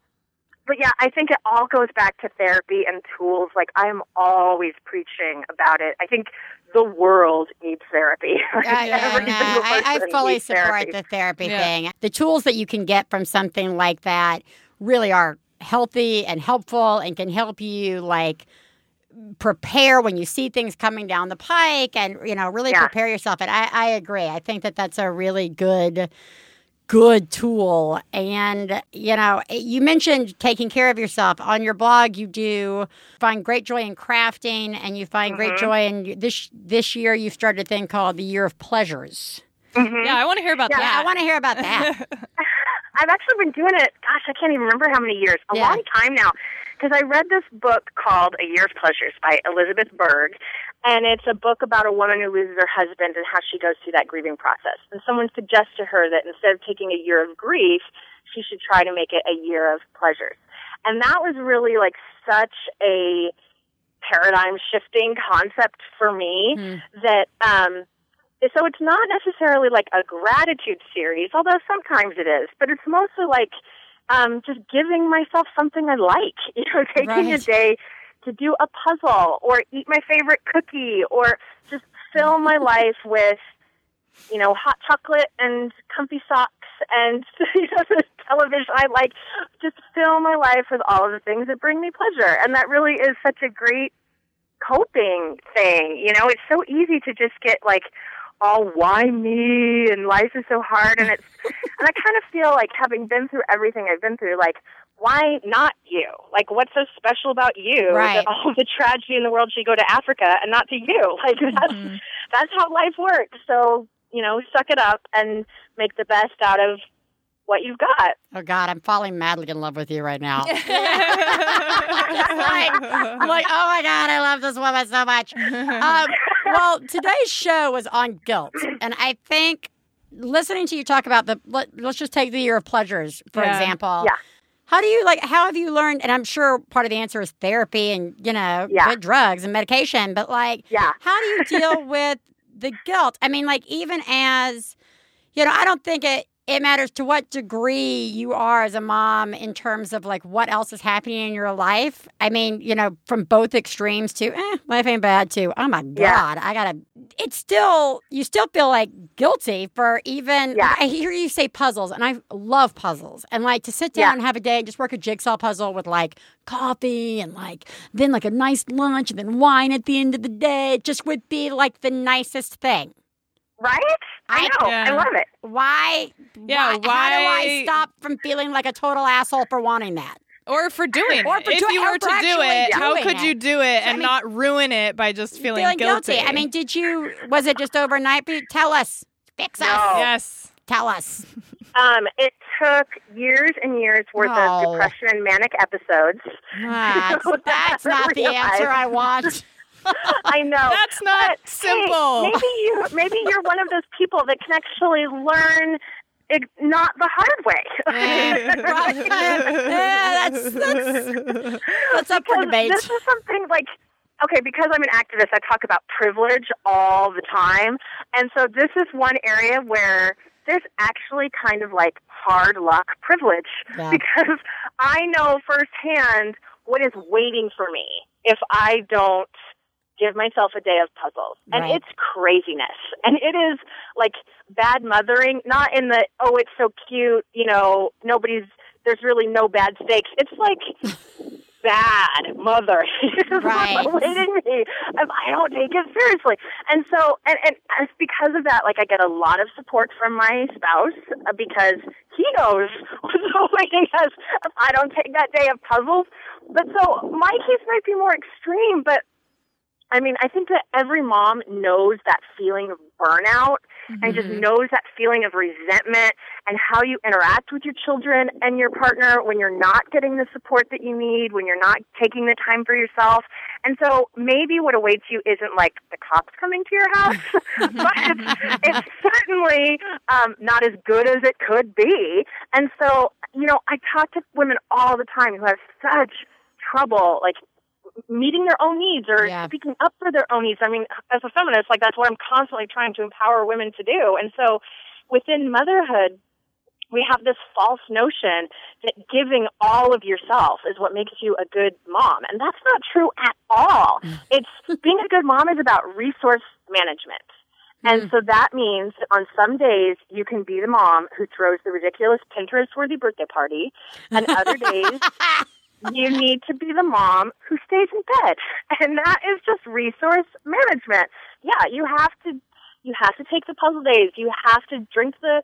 but yeah, I think it all goes back to therapy and tools. Like I am always preaching about it. I think the world needs therapy. Yeah, yeah, no, I, I fully support therapy. the therapy Yeah. thing. The tools that you can get from something like that really are healthy and helpful and can help you like prepare when you see things coming down the pike and you know really Yeah. prepare yourself and I, I agree i think that that's a really good good tool and you know you mentioned taking care of yourself on your blog you do find great joy in crafting and you find great Mhm. joy in this this year you've started a thing called the year of pleasures Mhm. Yeah, I want to hear about yeah, that. I want to hear about that. I've actually been doing it. Gosh, I can't even remember how many years. A Yeah. long time now, because I read this book called A Year of Pleasures by Elizabeth Berg, and it's a book about a woman who loses her husband and how she goes through that grieving process. And someone suggests to her that instead of taking a year of grief, she should try to make it a year of pleasures. And that was really like such a paradigm shifting concept for me Hmm. that um so it's not necessarily like a gratitude series, although sometimes it is, but it's mostly like um, just giving myself something I like. You know, taking a day to do a puzzle or eat my favorite cookie or just fill my life with, you know, hot chocolate and comfy socks and you know, the television I like. Just fill my life with all of the things that bring me pleasure. And that really is such a great coping thing. You know, it's so easy to just get like all why me and life is so hard and it's and I kind of feel like having been through everything I've been through, like why not you? Like what's so special about you Right. that all the tragedy in the world should go to Africa and not to you? Like that's Mm-hmm. that's how life works. So, you know, suck it up and make the best out of what you've got. Oh God, I'm falling madly in love with you right now. like, I'm like, oh my God, I love this woman so much. Um, well, today's show was on guilt, and I think listening to you talk about the let, let's just take the year of pleasures for Yeah. Yeah. How do you like? How have you learned? And I'm sure part of the answer is therapy and you know Yeah. good drugs and medication. But like, Yeah. how do you deal with the guilt? I mean, like even as you know, I don't think it it matters to what degree you are as a mom in terms of like what else is happening in your life. I mean, you know, from both extremes to eh, life ain't bad too. oh my god, Yeah. I gotta. It's still you still feel like guilty for even. Yeah. I hear you say puzzles, and I love puzzles, and like to sit down Yeah. and have a day and just work a jigsaw puzzle with like coffee and like then like a nice lunch and then wine at the end of the day. It just would be like the nicest thing. Right? I I- know. Yeah. I love it. Why? Yeah, Why? How do I stop from feeling like a total asshole for wanting that? Or for doing it. Or it. for if doing- you were to do it, how could it. you do it I and mean- not ruin it by just feeling, guilty? I mean, did you? Was it just overnight? Tell us. Fix us. No. yes. Tell us. Um, it took years and years worth No. of depression and manic episodes. That's, What that's I not the answer I want. I know. That's not But, hey, simple. maybe you maybe you're one of those people that can actually learn it, not the hard way. yeah, that's that's that's up for debate. This is something like okay, because I'm an activist, I talk about privilege all the time, and so this is one area where there's actually kind of like hard luck privilege Yeah. because I know firsthand what is waiting for me if I don't give myself a day of puzzles. And Right. it's craziness. And it is like bad mothering, not in the, oh, it's so cute, you know, nobody's, there's really no bad stakes. It's like bad mother Right. awaiting me I don't take it seriously. And so, and, and it's because of that, like I get a lot of support from my spouse uh, because he knows what's awaiting us if I don't take that day of puzzles. But so my case might be more extreme, but I mean, I think that every mom knows that feeling of burnout and just knows that feeling of resentment and how you interact with your children and your partner when you're not getting the support that you need, when you're not taking the time for yourself. And so maybe what awaits you isn't like the cops coming to your house, but it's, it's certainly um, not as good as it could be. And so, you know, I talk to women all the time who have such trouble, like meeting their own needs or Yeah. speaking up for their own needs. I mean, as a feminist, like that's what I'm constantly trying to empower women to do. And so within motherhood, we have this false notion that giving all of yourself is what makes you a good mom. And that's not true at all. Mm. It's being a good mom is about resource management. And mm. so that means that on some days you can be the mom who throws the ridiculous Pinterest worthy birthday party, and other days you need to be the mom who stays in bed. And that is just resource management. Yeah, you have to you have to take the puzzle days. You have to drink the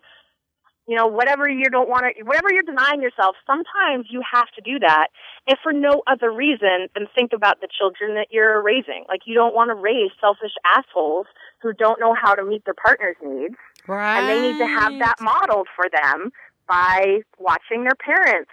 you know, whatever you don't want to, whatever you're denying yourself, sometimes you have to do that. If for no other reason than think about the children that you're raising. Like you don't want to raise selfish assholes who don't know how to meet their partner's needs. Right. And they need to have that modeled for them by watching their parents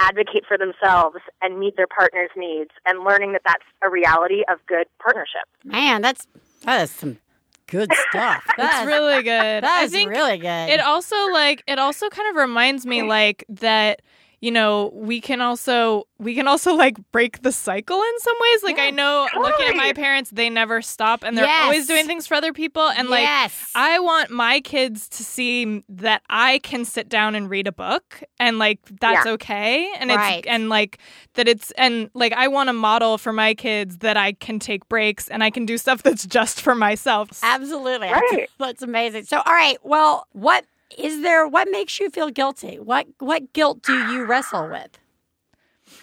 advocate for themselves and meet their partner's needs and learning that that's a reality of good partnership. Man, that's that is some good stuff. That's really good. That I is think really good. It also like it also kind of reminds me like that you know we can also we can also like break the cycle in some ways like i know looking at my parents they never stop and they're Yes. always doing things for other people and like yes. i want my kids to see that i can sit down and read a book and like that's Yeah. okay and Right. it's and like that it's and like i want to model for my kids that i can take breaks and i can do stuff that's just for myself Absolutely. Right. That's, that's amazing. So, all right. Well, what is there? What makes you feel guilty? What what guilt do you wrestle with?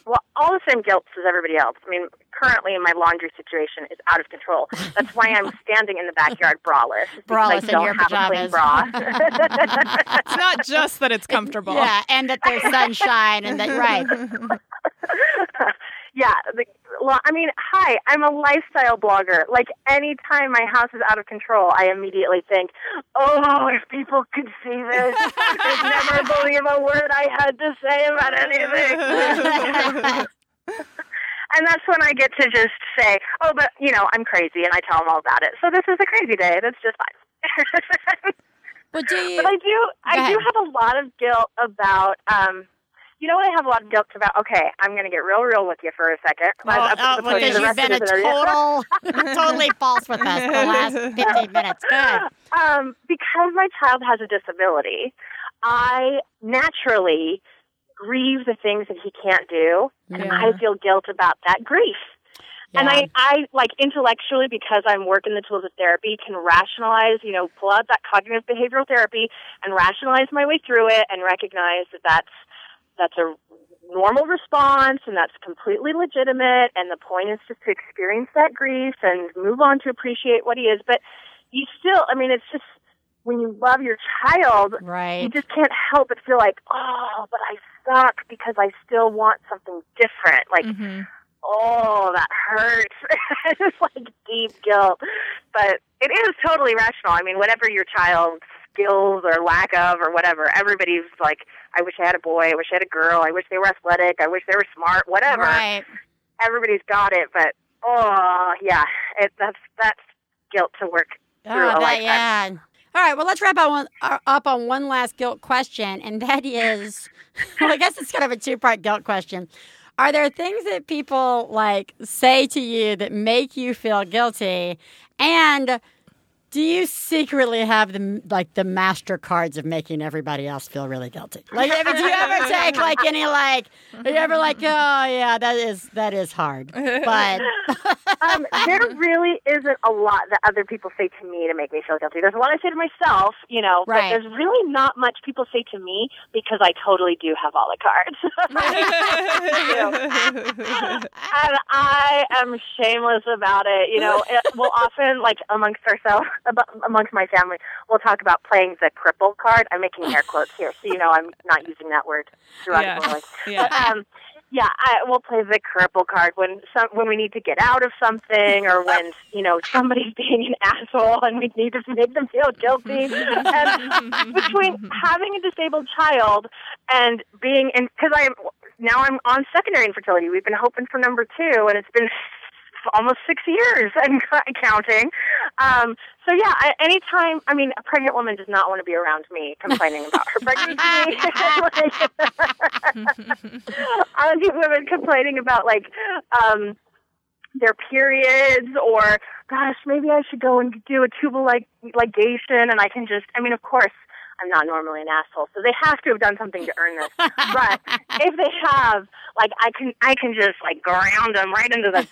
Well, all the same guilt as everybody else. I mean, currently my laundry situation is out of control. That's why I'm standing in the backyard braless. is Braless I in don't your have a clean pajamas. bra. it's not just that it's comfortable Yeah, and that there's sunshine and that right. yeah. The, well, I mean, hi, I'm a lifestyle blogger. Like, anytime my house is out of control, I immediately think, oh, if people could see this, they'd never believe a word I had to say about anything. and that's when I get to just say, oh, but, you know, I'm crazy, and I tell them all about it. So this is a crazy day. That's just fine. But do you? But I do, I ahead. do have a lot of guilt about. um you know what I have a lot of guilt about? Okay, I'm going to get real, real with you for a second. Oh, oh, because you've been a total, totally false with us the last 15 minutes. Good. um, because my child has a disability, I naturally grieve the things that he can't do, and Yeah. I feel guilt about that grief. And I, I like intellectually because I'm working the tools of therapy can rationalize, you know, pull out that cognitive behavioral therapy and rationalize my way through it and recognize that that's that's a normal response and that's completely legitimate and the point is just to experience that grief and move on to appreciate what he is. But you still, I mean, it's just when you love your child, right. you just can't help but feel like, oh, but I suck because I still want something different. Like, Mhm. oh, that hurts. it's like deep guilt. But it is totally rational. I mean, whatever your child's skills or lack of or whatever, everybody's like, I wish I had a boy, I wish I had a girl, I wish they were athletic, I wish they were smart, whatever. Right. Everybody's got it, but oh yeah, it, that's that's guilt to work Oh, through a that, lifetime. yeah. All right. Well, let's wrap up, one, uh, up on one last guilt question, and that is, well, I guess it's kind of a two-part guilt question. Are there things that people like say to you that make you feel guilty? And Do you secretly have the like the master cards of making everybody else feel really guilty? Like, ever, do you ever take like any like? Are you ever like, oh yeah, that is that is hard, but um, there really isn't a lot that other people say to me to make me feel guilty. There's a lot I say to myself, you know, Right. but there's really not much people say to me because I totally do have all the cards. and I am shameless about it. You know, it, we'll often, like amongst ourselves, amongst my family, we'll talk about playing the cripple card. I'm making air quotes here, so you know I'm not using that word derogatorily. Yeah. But, um, yeah, I, we'll play the cripple card when some when we need to get out of something, or when you know somebody's being an asshole and we need to make them feel guilty. and between having a disabled child and being in, because I am now I'm on secondary infertility. We've been hoping for number two, and it's been almost six years and counting. Um, so yeah, I, anytime I mean, a pregnant woman does not want to be around me complaining about her pregnancy. I don't see women complaining about like um, their periods, or gosh, maybe I should go and do a tubal like ligation, and I can just. I mean, of course. I'm not normally an asshole, so they have to have done something to earn this. But if they have, like, I can, I can just like ground them right into the dirt.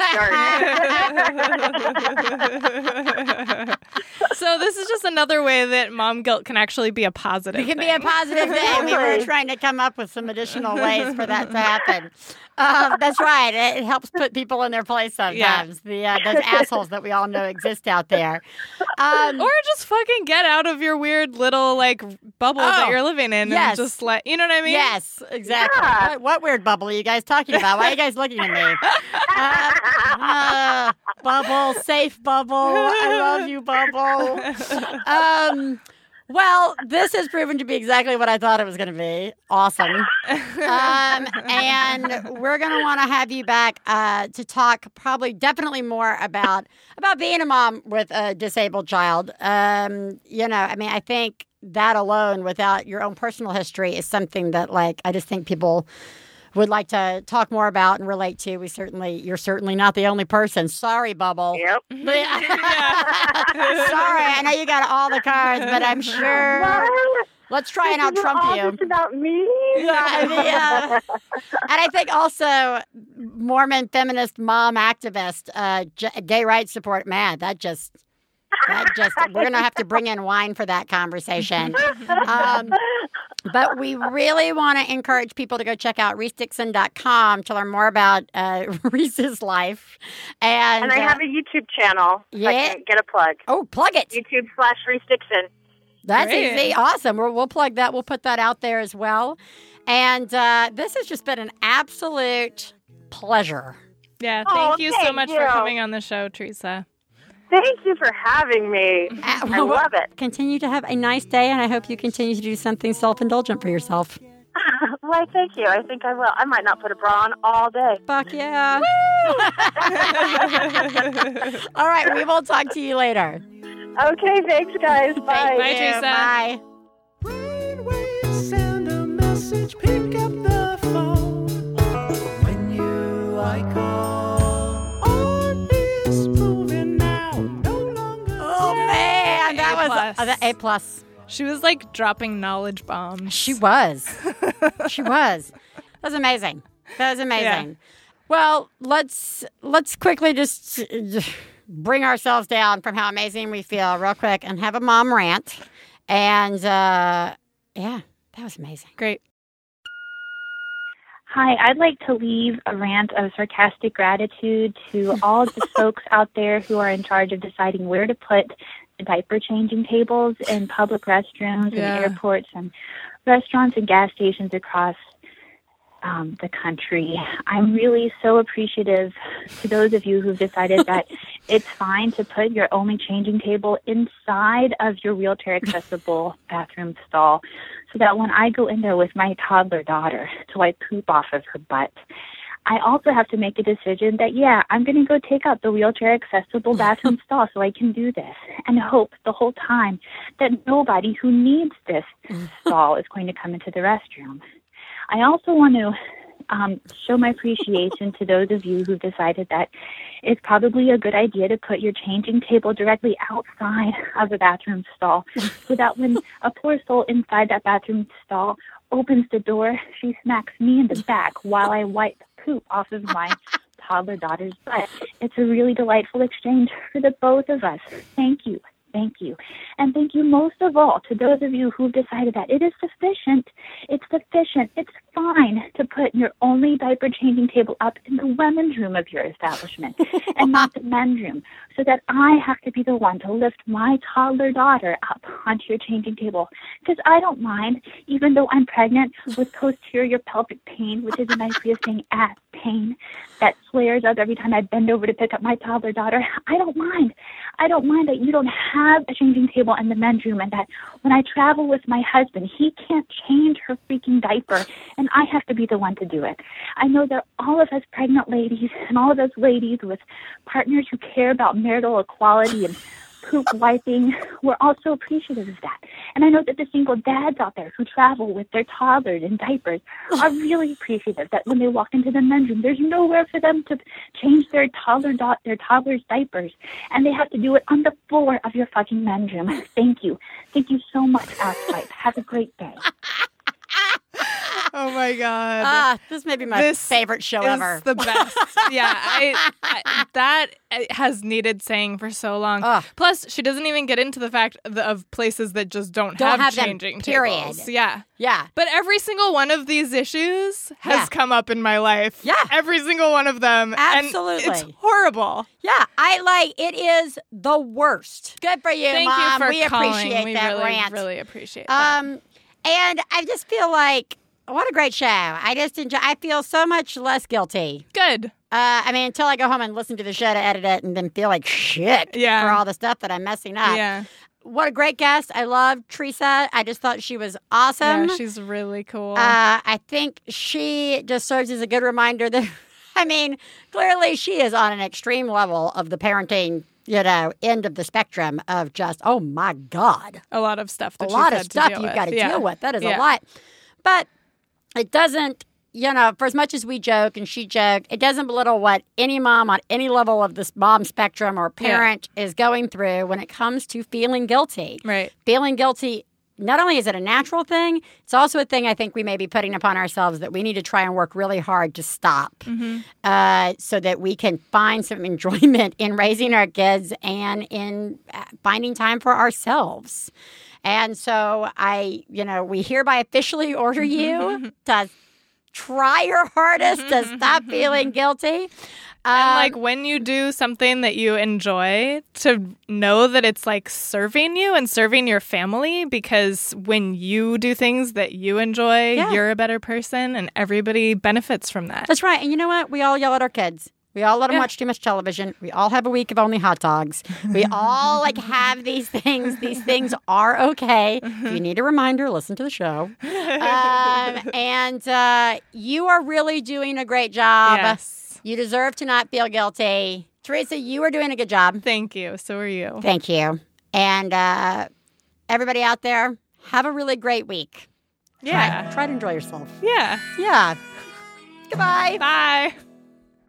so this is just another way that mom guilt can actually be a positive. it can be a positive thing. We were trying to come up with some additional ways for that to happen. Um, that's right. It, it helps put people in their place sometimes. The uh, those assholes that we all know exist out there. Um, Or just fucking get out of your weird little like bubble that Oh, you're living in yes. and just let you know what I mean? Yes, exactly. Yeah. What, what weird bubble are you guys talking about? Why are you guys looking at me? Uh, uh, bubble, safe bubble. I love you, bubble. Um, well, this has proven to be exactly what I thought it was going to be. Awesome. Um, and we're going to want to have you back uh, to talk probably definitely more about about being a mom with a disabled child. Um, you know, I mean, I think that alone without your own personal history is something that like I just think people would like to talk more about and relate to. We certainly you're certainly not the only person. Sorry, Bubble. Yep. Sorry, I know you got all the cards, but I'm sure let's try and out trump you. just about me. Yeah, I mean, yeah. and I think also Mormon feminist mom activist, uh, j- gay rights support. Man, that just that just we're gonna have to bring in wine for that conversation. Um, but we really want to encourage people to go check out reesedixon.com to learn more about uh, Reese's life. And, And I uh, have a YouTube channel. if I Yeah. can get a plug. oh, plug it. YouTube slash Reese Dixon. That's Great. easy. Awesome. We'll, we'll plug that. We'll put that out there as well. And uh, this has just been an absolute pleasure. Yeah, Oh, thank you so thank much for coming on the show, Tresa. Thank you for having me. Uh, I love it. Continue to have a nice day, and I hope you continue to do something self indulgent for yourself. Why, thank you. I think I will. I might not put a bra on all day. Fuck yeah. All right. We will talk to you later. Okay, thanks, guys. Bye. Bye, Thank you. Tresa. Bye. That A plus. uh, the A. plus. She was like dropping knowledge bombs. She was. she was. That was amazing. That was amazing. Well, let's let's quickly just bring ourselves down from how amazing we feel real quick and have a mom rant. And uh, yeah, that was amazing. Great. Hi, I'd like to leave a rant of sarcastic gratitude to all the folks out there who are in charge of deciding where to put the diaper changing tables in public restrooms Yeah. and airports and restaurants and gas stations across um, the country. I'm really so appreciative to those of you who've decided that it's fine to put your only changing table inside of your wheelchair accessible bathroom stall so that when I go in there with my toddler daughter to wipe poop off of her butt, I also have to make a decision that, yeah, I'm going to go take out the wheelchair accessible bathroom stall so I can do this and hope the whole time that nobody who needs this stall is going to come into the restroom. I also want to um, show my appreciation to those of you who've decided that it's probably a good idea to put your changing table directly outside of the bathroom stall so that when a poor soul inside that bathroom stall opens the door, she smacks me in the back while I wipe poop off of my toddler daughter's butt. It's a really delightful exchange for the both of us. Thank you. Thank you. And thank you most of all to those of you who've decided that it is sufficient. It's sufficient. It's fine to put your only diaper changing table up in the women's room of your establishment and not the men's room so that I have to be the one to lift my toddler daughter up onto your changing table. Because I don't mind, even though I'm pregnant with posterior pelvic pain, which is a nice way of saying ass pain that flares up every time I bend over to pick up my toddler daughter. I don't mind. I don't mind that you don't have a changing table in the men's room and that when I travel with my husband, he can't change her freaking diaper and I have to be the one to do it. I know that all of us pregnant ladies and all of us ladies with partners who care about marital equality and poop wiping, we're also appreciative of that. And I know that the single dads out there who travel with their toddlers in diapers are really appreciative that when they walk into the men's room, there's nowhere for them to change their toddler do- their toddlers' diapers, and they have to do it on the floor of your fucking men's room. Thank you, thank you so much, Asswipe. Have a great day. Oh my god. Ah, this may be my This favorite show is ever. the best. yeah, I, I, that has needed saying for so long. Ugh. Plus, she doesn't even get into the fact of places that just don't, Don't have, have them, changing period. tables. Yeah. yeah. But every single one of these issues has Yeah. come up in my life. Yeah. Every single one of them. Absolutely. it's horrible. Yeah, I like it is the worst. Good for you, Thank Mom. you for we calling. appreciate we that really, rant. really appreciate that. Um, and I just feel like what a great show. I just enjoy. I feel so much less guilty. Good. Uh, I mean, until I go home and listen to the show to edit it, and then feel like shit Yeah. for all the stuff that I'm messing up. Yeah. What a great guest. I love Tresa. I just thought she was awesome. yeah, she's really cool. Uh, I think she just serves as a good reminder that, I mean, clearly she is on an extreme level of the parenting, you know, end of the spectrum of just, oh my God, a lot of stuff. a lot of stuff you've got to Yeah. deal with. That is Yeah. a lot. But it doesn't, you know, for as much as we joke and she joked, it doesn't belittle what any mom on any level of this mom spectrum or parent is going through when it comes to feeling guilty. Right. feeling guilty not only is it a natural thing it's also a thing i think we may be putting upon ourselves that we need to try and work really hard to stop uh, so that we can find some enjoyment in raising our kids and in uh, finding time for ourselves and so i you know we hereby officially order mm-hmm, you mm-hmm. to try your hardest to mm-hmm, stop feeling guilty And Um, like when you do something that you enjoy, to know that it's like serving you and serving your family because when you do things that you enjoy, Yeah. you're a better person and everybody benefits from that. That's right. And you know what? We all yell at our kids. We all let them watch too much television. We all have a week of only hot dogs. We all like have these things. These things are okay. If you need a reminder, listen to the show. Um, and uh, you are really doing a great job. Yes. You deserve to not feel guilty. Theresa, you are doing a good job. Thank you. So are you. Thank you. And uh, everybody out there, have a really great week. Yeah. Try, try to enjoy yourself. Yeah. Yeah. Goodbye. Bye.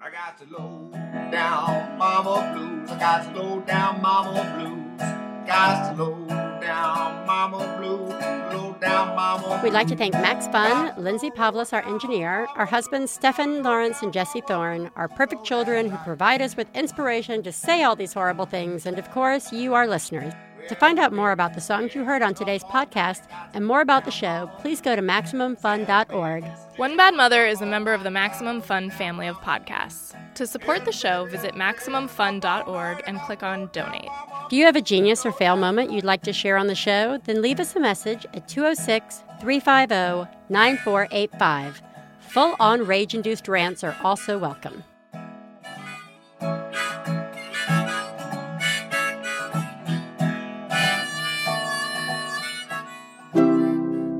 I got to low down mama blues. I got to low down mama blues. Got to low down mama blues. Low down mama. We'd like to thank Max Fun, Lindsay Pavlis, our engineer, our husbands Stefan Lawrence and Jesse Thorn, our perfect children who provide us with inspiration to say all these horrible things, and of course, you, our listeners. To find out more about the songs you heard on today's podcast and more about the show, please go to MaximumFun.org. One Bad Mother is a member of the Maximum Fun family of podcasts. To support the show, visit MaximumFun.org and click on Donate. Do you have a genius or fail moment you'd like to share on the show? Then leave us a message at 206 350 9485. Full on rage induced rants are also welcome.